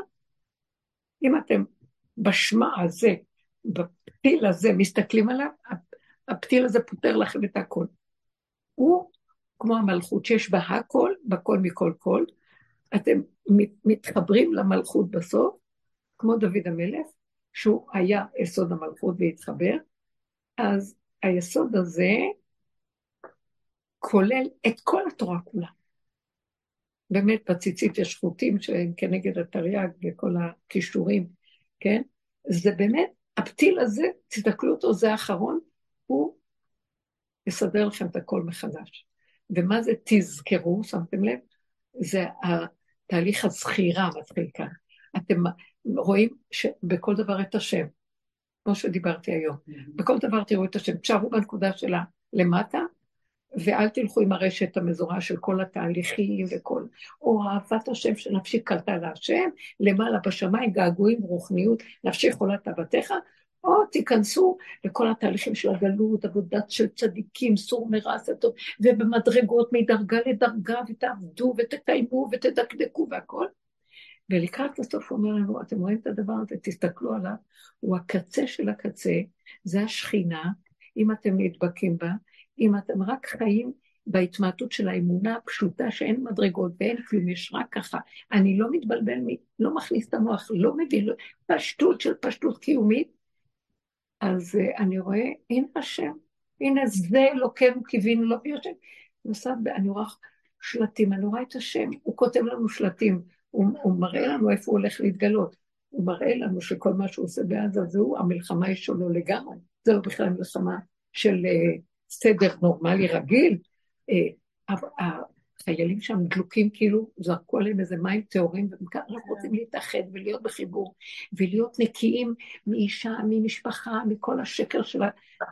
אם אתם בשמע הזה, בפתיל הזה, מסתכלים עליו, הפתיל הזה פותר לכם את הכל. הוא כמו המלכות שיש בה הכל, בכל מכל כל. אתם מתחברים למלכות בסוף, כמו דוד המלך, שהוא היה יסוד המלכות והתחבר, אז היסוד הזה כולל את כל התורה כולה. באמת בציצית יש חוטים שהם כנגד התרי"ג וכל הכישורים, כן? זה באמת, הפתיל הזה, תסתכלו אותו, זה האחרון, הוא יסדר לכם את הכל מחדש. ומה זה תזכרו, שמתם לב? זה תהליך הזכירה מתחיל כאן. אתם רואים שבכל דבר את השם, כמו שדיברתי היום. בכל דבר תראו את השם. תשארו בנקודה שלה למטה, ואל תלכו עם הרשת המזורה של כל התהליכים וכל, או אהבת השם שנפשי קלטה להשם, למעלה בשמיים געגועים רוחניות, נפשי חולת אבתיך, או תיכנסו לכל התהליכים של הגלות, עבודת של צדיקים, סור מרע עשה טוב, ובמדרגות מדרגה לדרגה, ותעבדו ותקיימו ותדקדקו והכל. ולקראת הסוף הוא אומר לנו, אתם רואים את הדבר הזה, תסתכלו עליו, הוא הקצה של הקצה, זה השכינה, אם אתם נדבקים בה, אם אתם רק חיים בהתמעטות של האמונה הפשוטה שאין מדרגות ואין כלום, יש רק ככה. אני לא מתבלבל, לא מכניס את המוח, לא מבין, לא, פשטות של פשטות קיומית, אז uh, אני רואה, הנה השם, הנה זה אלוקינו קיווינו לו ביושם. נוסף, אני רואה שלטים, אני רואה את השם, הוא כותב לנו שלטים, הוא, הוא מראה לנו איפה הוא הולך להתגלות. הוא מראה לנו שכל מה שהוא עושה בעזה זהו, המלחמה היא שלו לגמרי. זה לא בכלל מלחמה של uh, סדר נורמלי רגיל. החיילים שם דלוקים כאילו, זרקו עליהם איזה מים טהורים, והם ככה רוצים להתאחד ולהיות בחיבור, ולהיות נקיים מאישה, ממשפחה, מכל השקר של,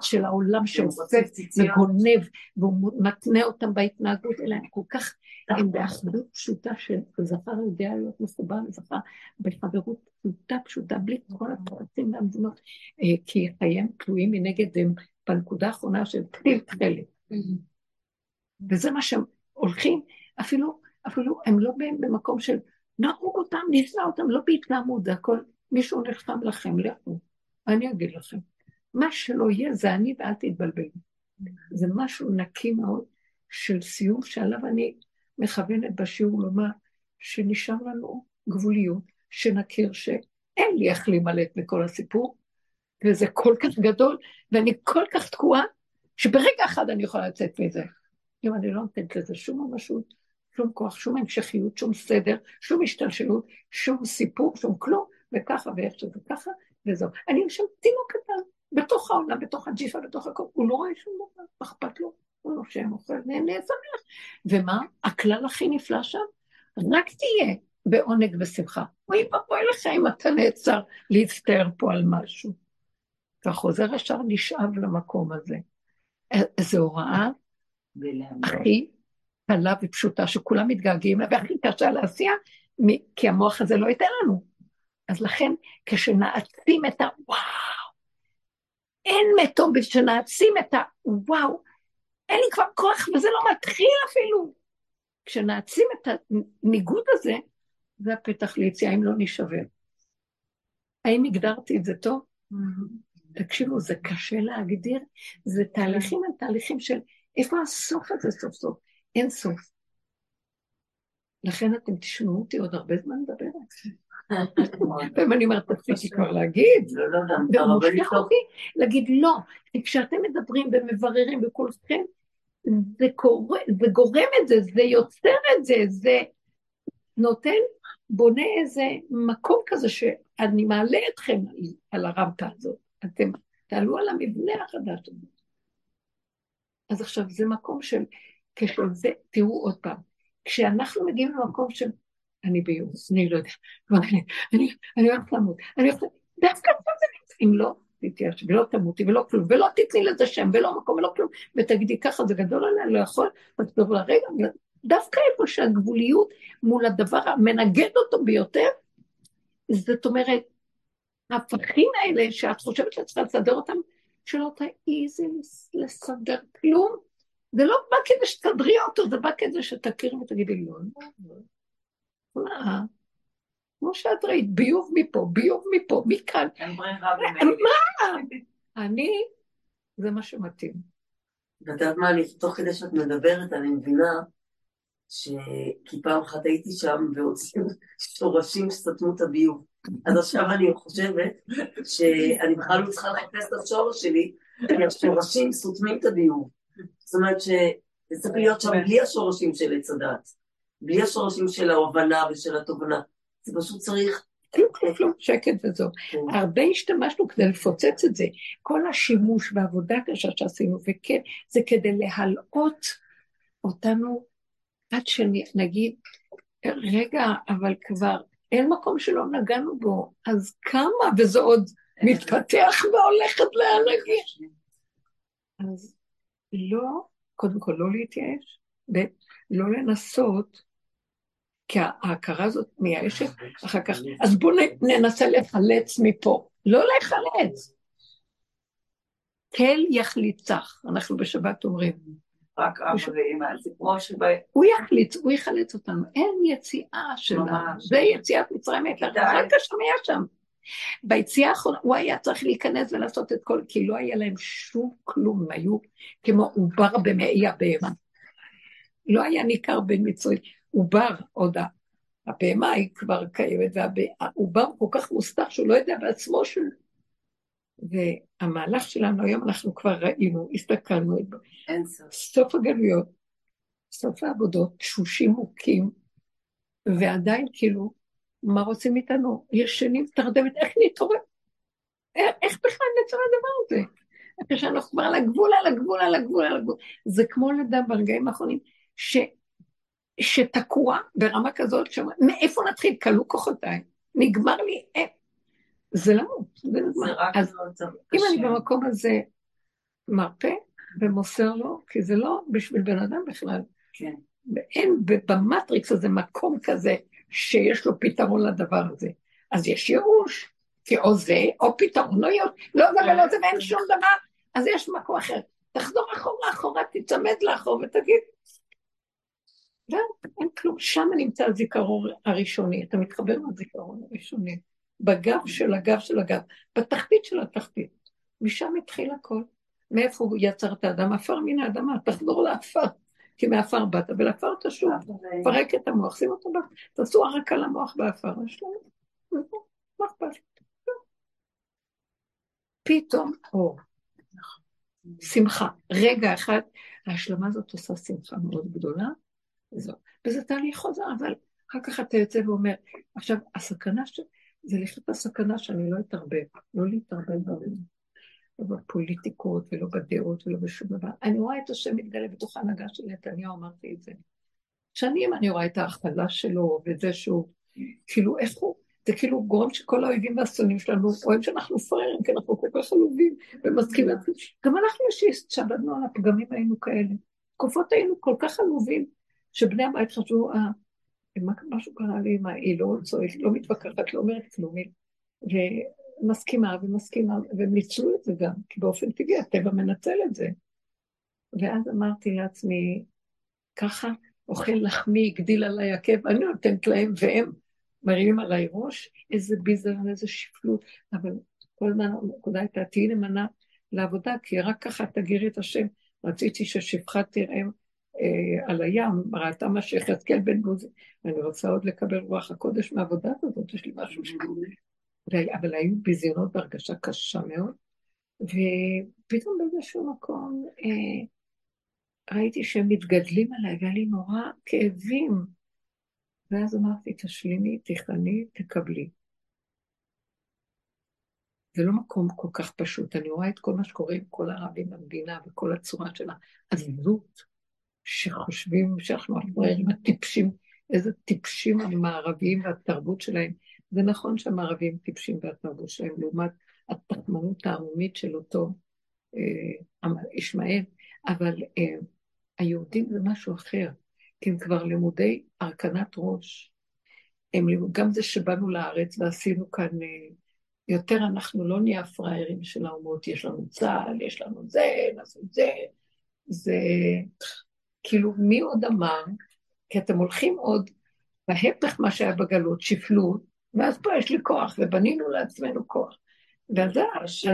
של העולם שאוסף וגונב, והוא מתנה אותם בהתנהגות, אלא הם כל כך, הם באחדות פשוטה שזכר יודע להיות מחובר לזכר בחברות פשוטה פשוטה, בלי כל הפרטים והמדינות, אה, כי חייהם תלויים מנגד הם בנקודה האחרונה של פתיל תכלת. וזה מה שהם הולכים, אפילו, אפילו הם לא במקום של נהרוג אותם, נפלא אותם, לא בהתלהמות, זה הכל, מישהו נלחם לכם, לכו, אני אגיד לכם. מה שלא יהיה זה אני ואל תתבלבלו. זה משהו נקי מאוד של סיום שעליו אני מכוונת בשיעור לומר שנשאר לנו גבוליות, שנכיר שאין לי איך להימלט מכל הסיפור, וזה כל כך גדול, ואני כל כך תקועה, שברגע אחד אני יכולה לצאת מזה. אם אני לא נותנת לזה שום ממשות, שום כוח, שום המשכיות, שום סדר, שום השתלשלות, שום סיפור, שום כלום, וככה ואיך שזה ככה, וזהו. אני יושב תינוק קטן, בתוך העולם, בתוך הג'יפה, בתוך הכל, הוא לא רואה שום דבר, לא אכפת לו, הוא נושם, אוכל, נהנה, שמח. ומה? הכלל הכי נפלא שם? רק תהיה בעונג ושמחה. אוי ואבוי לך אם אתה נעצר להצטער פה על משהו. והחוזר ישר נשאב למקום הזה. איזו הוראה הכי קלה ופשוטה, שכולם מתגעגעים לה, והכי קשה לעשייה, כי המוח הזה לא ייתן לנו. אז לכן, כשנעצים את הוואו, אין מתום כשנעצים את הוואו, אין לי כבר כוח, וזה לא מתחיל אפילו. כשנעצים את הניגוד הזה, זה הפתח ליציאה, אם לא נשבר. האם הגדרתי את זה טוב? תקשיבו, זה קשה להגדיר, זה תהליכים הם תהליכים של איפה הסוף הזה סוף סוף? אין סוף. לכן אתם תשמעו אותי עוד הרבה זמן מדברת. ואם אני אומרת, תפסיקי כבר להגיד, ומושך אותי להגיד לא. כשאתם מדברים ומבררים בכולכם, זה גורם את זה, זה יוצר את זה, זה נותן, בונה איזה מקום כזה שאני מעלה אתכם על הרמפה הזאת. אתם תעלו על המבנה החדש הזה. אז עכשיו זה מקום של כשזה, תראו עוד פעם, כשאנחנו מגיעים למקום של אני ביוס, אני לא יודע, אני, הולכת למות, אני הולכת, דווקא פה זה נמצא, אם לא, תתייאש, ולא תמותי, ולא כלום, ולא תתני לזה שם, ולא מקום, ולא כלום, ותגידי ככה, זה גדול עליה, אני לא יכול, ותחזור לרגע, דווקא איפה שהגבוליות מול הדבר המנגד אותו ביותר, זאת אומרת, ההפכים האלה שאת חושבת שאת צריכה לסדר אותם, שלא תעיזי לסדר כלום, זה לא בא כדי שתדרי אותו, זה בא כדי שתכירי ותגידי לא, לא, לא. מה? כמו שאת ראית, ביוב מפה, ביוב מפה, מכאן. מה? אני, זה מה שמתאים. ואת יודעת מה, אני, תוך כדי שאת מדברת, אני מבינה ש... כי פעם אחת הייתי שם והוציאו שורשים שסתמו את הביוב. אז עכשיו אני חושבת שאני בכלל לא צריכה לחפש את השורש שלי, כי השורשים סותמים את הביוב. זאת אומרת שזה צריך להיות שם בלי השורשים של עץ הדת, בלי השורשים של ההבנה ושל התובנה. זה פשוט צריך... כלום, כלום, כלום, שקט וזהו. הרבה השתמשנו כדי לפוצץ את זה. כל השימוש בעבודה קשה שעשינו, וכן, זה כדי להלאות אותנו עד שנגיד, רגע, אבל כבר אין מקום שלא נגענו בו, אז כמה, וזה עוד מתפתח והולכת להנהגים. אז לא, קודם כל לא להתייאש, ולא לנסות, כי ההכרה הזאת מייאשת אחר כך, אז בואו ננסה לחלץ מפה. לא לחלץ. כל יחליצך, אנחנו בשבת אומרים. רק אבא ואמא, זה כמו שבא... הוא יחליץ, הוא יחלץ אותנו, אין יציאה שלה, זה יציאת מצרים, רק השם היה שם. ביציאה האחרונה, הוא היה צריך להיכנס ולעשות את כל, כי לא היה להם שום כלום, הם היו כמו עובר במעי הבהמה. לא היה ניכר בין מצרים, עובר עוד הבהמה היא כבר קיימת, והעובר כל כך מוסתר שהוא לא יודע בעצמו שהוא... והמהלך שלנו היום אנחנו כבר ראינו, הסתכלנו, סוף. סוף הגלויות, סוף העבודות, תשושים מוכים, ועדיין כאילו, מה רוצים מאיתנו? ישנים, תרדמת, איך נתעורר? איך בכלל נצא לדבר הזה? אחרי שאנחנו כבר על הגבול, על הגבול, על הגבול, על הגבול. זה כמו לדעת ברגעים האחרונים, ש... שתקוע ברמה כזאת, שאומר, מאיפה נתחיל? כלו כוחותיי, נגמר לי, אין. זה למות, זה נגמר. אז אם אני במקום הזה מרפא ומוסר לו, כי זה לא בשביל בן אדם בכלל. כן. ואין במטריקס הזה מקום כזה שיש לו פתרון לדבר הזה. אז יש ייאוש, כי או זה, או פתרון, לא לא זה ולא זה ואין שום דבר, אז יש מקום אחר. תחזור אחורה, אחורה, תצמד לאחור ותגיד, זהו, אין כלום. שם נמצא הזיכרון הראשוני, אתה מתחבר לזיכרון הראשוני, בגב של הגב של הגב, בתחתית של התחתית. משם התחיל הכל. מאיפה הוא יצר את האדם? עפר מן האדמה, תחזור לעפר. כי מעפר באת ולעפר תשוב, פרק את המוח, שים אותו, תעשו ערקה למוח בעפר, יש מה אכפת פתאום אור, שמחה, רגע אחד, ההשלמה הזאת עושה שמחה מאוד גדולה. וזה תהליך חוזר, אבל אחר כך אתה יוצא ואומר, עכשיו, הסכנה ש... זה לחיות הסכנה שאני לא אתערבב, לא להתערבב בדברים. לא בפוליטיקות ולא בדעות ולא בשום דבר. אני רואה את השם מתגלה בתוך ההנהגה של נתניהו, אמרתי את זה. שנים אני רואה את ההכלה שלו וזה שהוא, כאילו, איך הוא, זה כאילו גורם שכל האויבים והשונאים שלנו רואים שאנחנו פראיירים, כי אנחנו כל כך עלובים ומסכימים. גם אנחנו שעבדנו על הפגמים היינו כאלה. תקופות היינו כל כך עלובים, שבני הבית חשבו, משהו קרה לי, מה, היא לא צועקת, לא מתווכחת, לא אומרת כלום, ומסכימה ומסכימה, והם ניצלו את זה גם, כי באופן טבעי הטבע מנצל את זה. ואז אמרתי לעצמי, ככה אוכל לחמי, הגדיל עליי עקב, אני נותנת להם, והם מרימים עליי ראש, איזה ביזרן, איזה שפלות, אבל כל הזמן הנקודה הייתה, תהיי נאמנה לעבודה, כי רק ככה תגירי את השם. רציתי ששפחה תראה אה, על הים, ראתה מה שיחזקאל בן בוזי, ואני רוצה עוד לקבל רוח הקודש מהעבודה הזאת, יש לי משהו ש... אבל היו ביזיונות בהרגשה קשה מאוד, ופתאום באיזשהו מקום אה, ראיתי שהם מתגדלים עליי, והיה לי נורא כאבים. ואז אמרתי, תשלימי, תכני, תקבלי. זה לא מקום כל כך פשוט. אני רואה את כל מה שקורה עם כל הרבים במדינה וכל הצורה של העזות שחושבים שאנחנו הפראיירים הטיפשים, איזה טיפשים המערביים והתרבות שלהם. זה נכון שהמערבים טיפשים והתרבות שלהם, לעומת התחמנות הערומית של אותו אה, ישמעאל, אבל אה, היהודים זה משהו אחר, כי הם כבר לימודי הרכנת ראש. הם גם זה שבאנו לארץ ועשינו כאן, אה, יותר אנחנו לא נהיה פראיירים של האומות, יש לנו צה"ל, יש לנו זה, נעשה את זה, זה כאילו מי עוד אמר? כי אתם הולכים עוד בהפך מה שהיה בגלות, שפלות, ואז פה יש לי כוח, ובנינו לעצמנו כוח. ועל זה,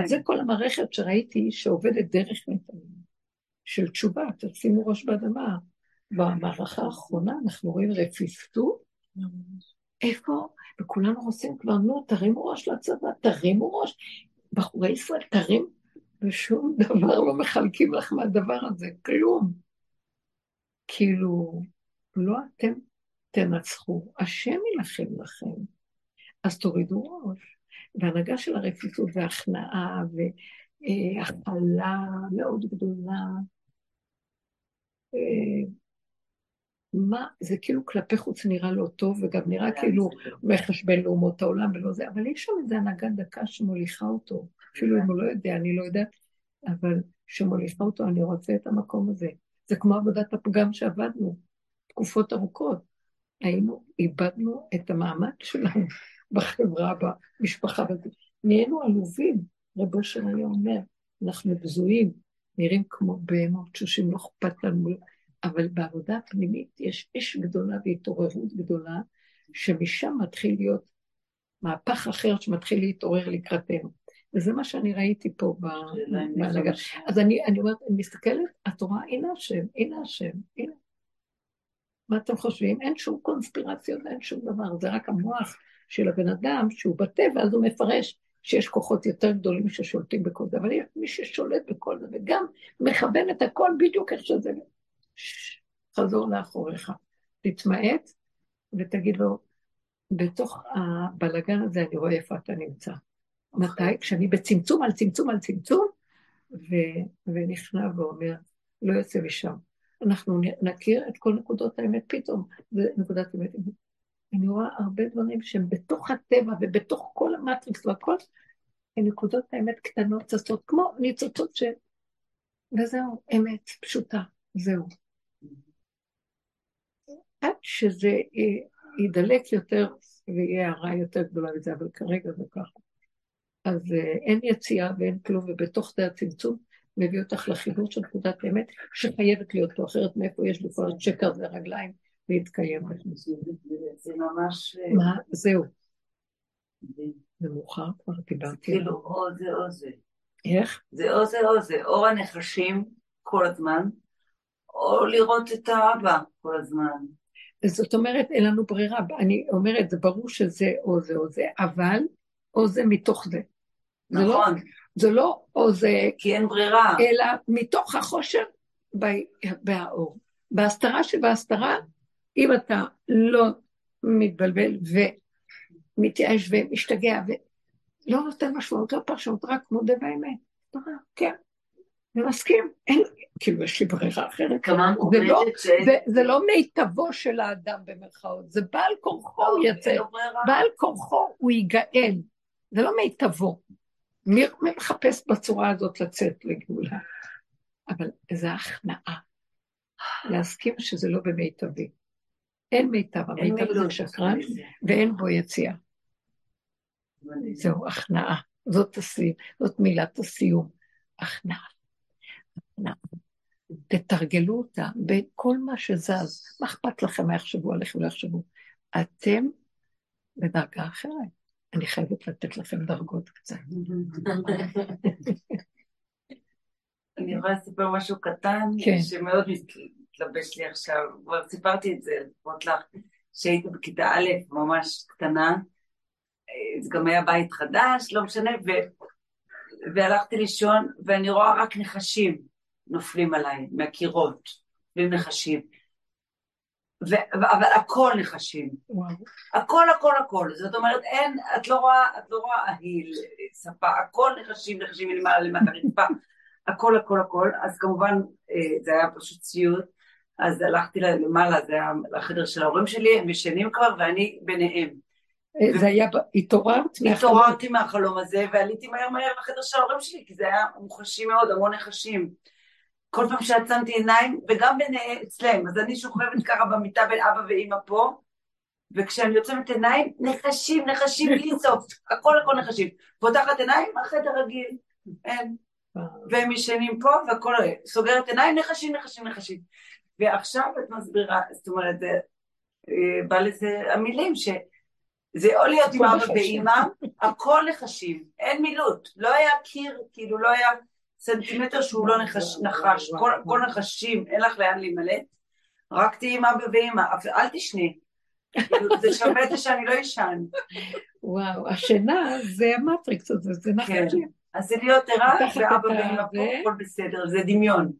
זה כל המערכת שראיתי שעובדת דרך נתנים, של תשובה, תשימו ראש באדמה. במערכה האחרונה אנחנו רואים רפיסטות, איפה? וכולנו רוצים כבר, נו, תרימו ראש לצבא, תרימו ראש. בחורי ישראל, תרים, ושום דבר לא מחלקים לך מהדבר הזה, כלום. כאילו, לא אתם תנצחו, השם יילחם לכם. אז תורידו ראש. והנהגה של הרפיסות והכנעה והכלה מאוד גדולה. אה, מה, זה כאילו כלפי חוץ נראה לא טוב, וגם נראה כאילו מחשבן לאומות העולם ולא זה, אבל יש שם איזו הנהגה דקה שמוליכה אותו, אפילו אם הוא לא יודע, אני לא יודעת, אבל שמוליכה אותו, אני רוצה את המקום הזה. זה כמו עבודת הפגם שעבדנו, תקופות ארוכות. היינו, איבדנו את המעמד שלנו בחברה, במשפחה, נהיינו עלובים. רב אושר היה אומר, אנחנו בזויים, נראים כמו בהמות, שושים לא אכפת לנו, אבל בעבודה הפנימית יש אש גדולה והתעוררות גדולה, שמשם מתחיל להיות מהפך אחר שמתחיל להתעורר לקראתנו. וזה מה שאני ראיתי פה בהנהגה. אז אני, אני אומרת, אני מסתכלת, התורה, הנה השם, הנה השם, הנה. מה אתם חושבים? אין שום קונספירציות, אין שום דבר, זה רק המוח של הבן אדם שהוא בטבע, אז הוא מפרש שיש כוחות יותר גדולים ששולטים בכל זה, אבל יש מי ששולט בכל זה, וגם מכוון את הכל בדיוק איך שזה. חזור לאחוריך, תתמעט ותגיד לו, בתוך הבלגן הזה אני רואה איפה אתה נמצא. מתי? כשאני בצמצום על צמצום על צמצום, ו... ונכנע ואומר, לא יוצא משם. אנחנו נכיר את כל נקודות האמת פתאום, זה נקודת אמת. אני רואה הרבה דברים שהם בתוך הטבע ובתוך כל המטריקס והכל, נקודות האמת קטנות צצות, כמו ניצוצות ש... וזהו, אמת פשוטה, זהו. עד שזה ידלק יותר ויהיה הערה יותר גדולה מזה, אבל כרגע זה ככה. אז uh, אין יציאה ואין כלום, ובתוך זה הצמצום מביא אותך לחיבור של נקודת אמת, שחייבת להיות פה, אחרת מאיפה יש לי כבר שקר ורגליים להתקיים. זה ממש... אה, מה? זהו. זה מאוחר כבר, דיברתי. כאילו, או זה או זה. איך? זה או זה או זה, או הנחשים כל הזמן, או לראות את האבא כל הזמן. זאת אומרת, אין לנו ברירה. אני אומרת, זה ברור שזה או זה או זה, אבל או זה מתוך זה. נכון. זה לא, זה לא או זה... כי אין ברירה. אלא מתוך החושר בהאור. בהסתרה שבהסתרה, אם אתה לא מתבלבל ומתייאש ומשתגע ולא נותן משמעות לפרשנות, רק מודה באמת. כן, ומסכים, אין, כאילו יש לי ברירה אחרת. זה לא, זה, זה לא מיטבו של האדם במרכאות, זה בעל כורחו הוא יצא, בעל כורחו הוא ייגאל, זה לא מיטבו. מי, מחפש בצורה הזאת לצאת לגאולה? אבל זו הכנעה. להסכים שזה לא במיטבי. אין מיטב, המיטב זה שקרן ואין בו יציאה. זהו, הכנעה. זאת הסיום, זאת מילת הסיום. הכנעה. הכנעה. תתרגלו אותה בכל מה שזז. מה אכפת לכם מה יחשבו עליכם, לא יחשבו. אתם בדרגה אחרת. אני חייבת לתת לכם דרגות קצת. אני יכולה לספר משהו קטן, כן. שמאוד מתלבש לי עכשיו, כבר סיפרתי את זה, לפחות לך, שהייתי בכיתה א', ממש קטנה, זה גם היה בית חדש, לא משנה, ו... והלכתי לישון, ואני רואה רק נחשים נופלים עליי מהקירות, נופלים נחשים. ו- אבל הכל נחשים. וואו. הכל, הכל, הכל. זאת אומרת, אין, את לא רואה, את לא רואה אהיל, שפה, הכל נחשים, נחשים מלמעלה למטה רצפה, הכל, הכל, הכל. אז כמובן, אה, זה היה פשוט ציוד. אז הלכתי למעלה, זה היה לחדר של ההורים שלי, הם ישנים כבר, ואני ביניהם. אה, זה היה, התעוררת מהחלום. התעוררתי מהחלום הזה, ועליתי מהר מהר לחדר של ההורים שלי, כי זה היה מוחשי מאוד, המון נחשים. כל פעם שעצמתי עיניים, וגם ביניהם, אצלם, אז אני שוכבת ככה במיטה בין אבא ואימא פה, וכשאני עוצמת עיניים, נחשים, נחשים בלי סוף, הכל הכל נחשים. פותחת עיניים, החדר רגיל, אין. והם ישנים פה, והכל סוגרת עיניים, נחשים, נחשים, נחשים. ועכשיו את מסבירה, זאת אומרת, זה, אה, בא לזה המילים, שזה או להיות עם אבא. ואימא, הכל נחשים, אין מילוט, לא היה קיר, כאילו לא היה סנטימטר שהוא לא נחש, נחש, כל, כל נחשים, אין לך לאן להימלט, רק תהיי עם אבא ואימא, אל תשני, כאילו, זה שווה את זה שאני לא אשן, וואו, השינה זה המטריקס הזה, זה כן. נחשים. אז זה להיות ערה, ואבא ואימא פה. הכל בסדר, זה דמיון,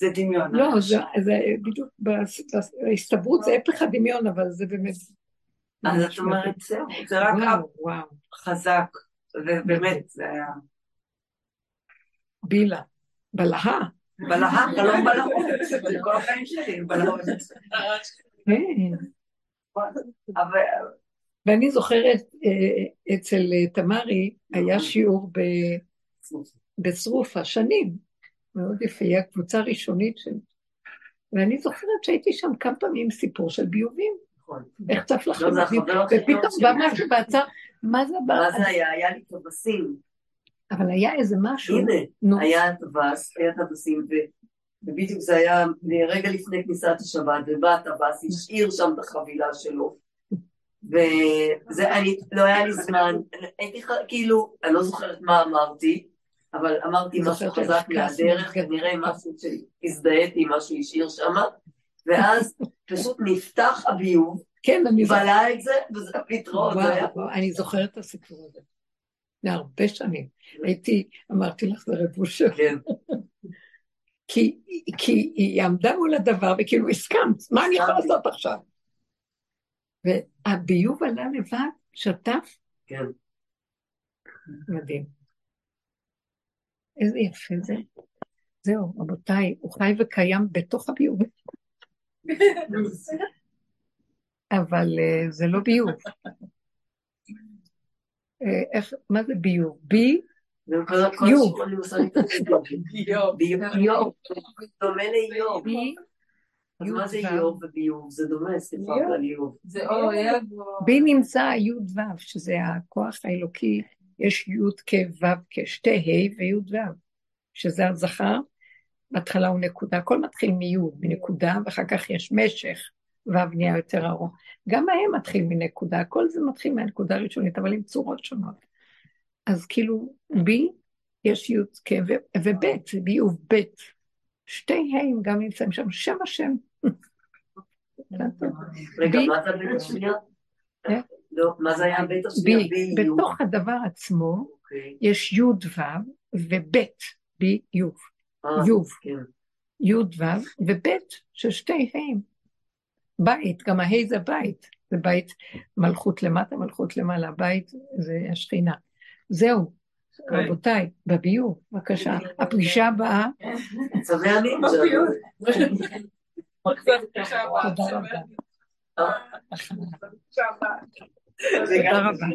זה דמיון. לא, זה, זה בדיוק, בהסתברות זה הפך הדמיון, אבל זה באמת... אז את אומרת. זהו, זה רק אב וואו, וואו, חזק, ובאמת, זה היה... בילה, בלהה. בלהה, חלום בלהות, זה כל החיים שלי, בלהות. כן. ואני זוכרת, אה, אצל אה, תמרי היה שיעור בשרופה, שנים, מאוד יפה, היא הקבוצה הראשונית של... ואני זוכרת שהייתי שם כמה פעמים עם סיפור של ביובים, נכון. איך צף לך לא, ופתאום. בא משהו ועצר, מה זה בא? מה זה היה? היה לי טווסים. אבל היה איזה משהו, הנה, נו, היה טווס, היה טווסים, ובדיוק זה היה רגע לפני כניסת השבת, ובא הטווס, השאיר שם את החבילה שלו. וזה, אני, לא היה לי זמן, הייתי ח- כאילו, אני לא זוכרת מה אמרתי, אבל אמרתי משהו חזק מהדרך, גדול. כנראה משהו שהזדהיתי עם מה שהוא השאיר שם, ואז פשוט נפתח הביוב, כן, אני בלע את זה, וזה להתראות, אני זוכרת את הסיפור הזה, להרבה שנים, הייתי, אמרתי לך, זה רב אושר, כן, כי, כי היא עמדה מול הדבר וכאילו הסכמת, מה אני יכולה לעשות עכשיו? והביוב עלה לבד, שטף, כן. מדהים. איזה יפה זה. זהו, רבותיי, הוא חי וקיים בתוך הביוב, אבל uh, זה לא ביוב. Uh, איך, מה זה ביוב? בי, יוב. ביוב. דומה לאיוב. בי, אז יוב מה זה וו. איוב וביוב? זה דומה, סליחה. על איוב. זה או יד או... בי נמצא י' ו', שזה הכוח האלוקי, יש י' כ' ו' כשתי ה' וי' ו', שזה הזכר, בהתחלה הוא נקודה, הכל מתחיל מי', מנקודה, ואחר כך יש משך, ו' נהיה יותר ארוך. גם ההם מתחיל מנקודה, כל זה מתחיל מהנקודה הראשונית, אבל עם צורות שונות. אז כאילו, בי יש י' כ' ו- וב', זה ביוב ב', שתי ה' גם נמצאים שם, שם השם. רגע, מה זה הבית השנייה? אה? לא, מה זה היה הבית השנייה? בי. בתוך הדבר עצמו, אוקיי. יש י' ו' וב', בי י', י', כן. י' ו' וב' של שתי ה'. בית, גם הה' זה בית, זה בית מלכות למטה, מלכות למעלה, בית זה השכינה. זהו, רבותיי, בביוב, בבקשה. הפגישה הבאה, צווי הנינג'ה. תודה רבה. תודה רבה.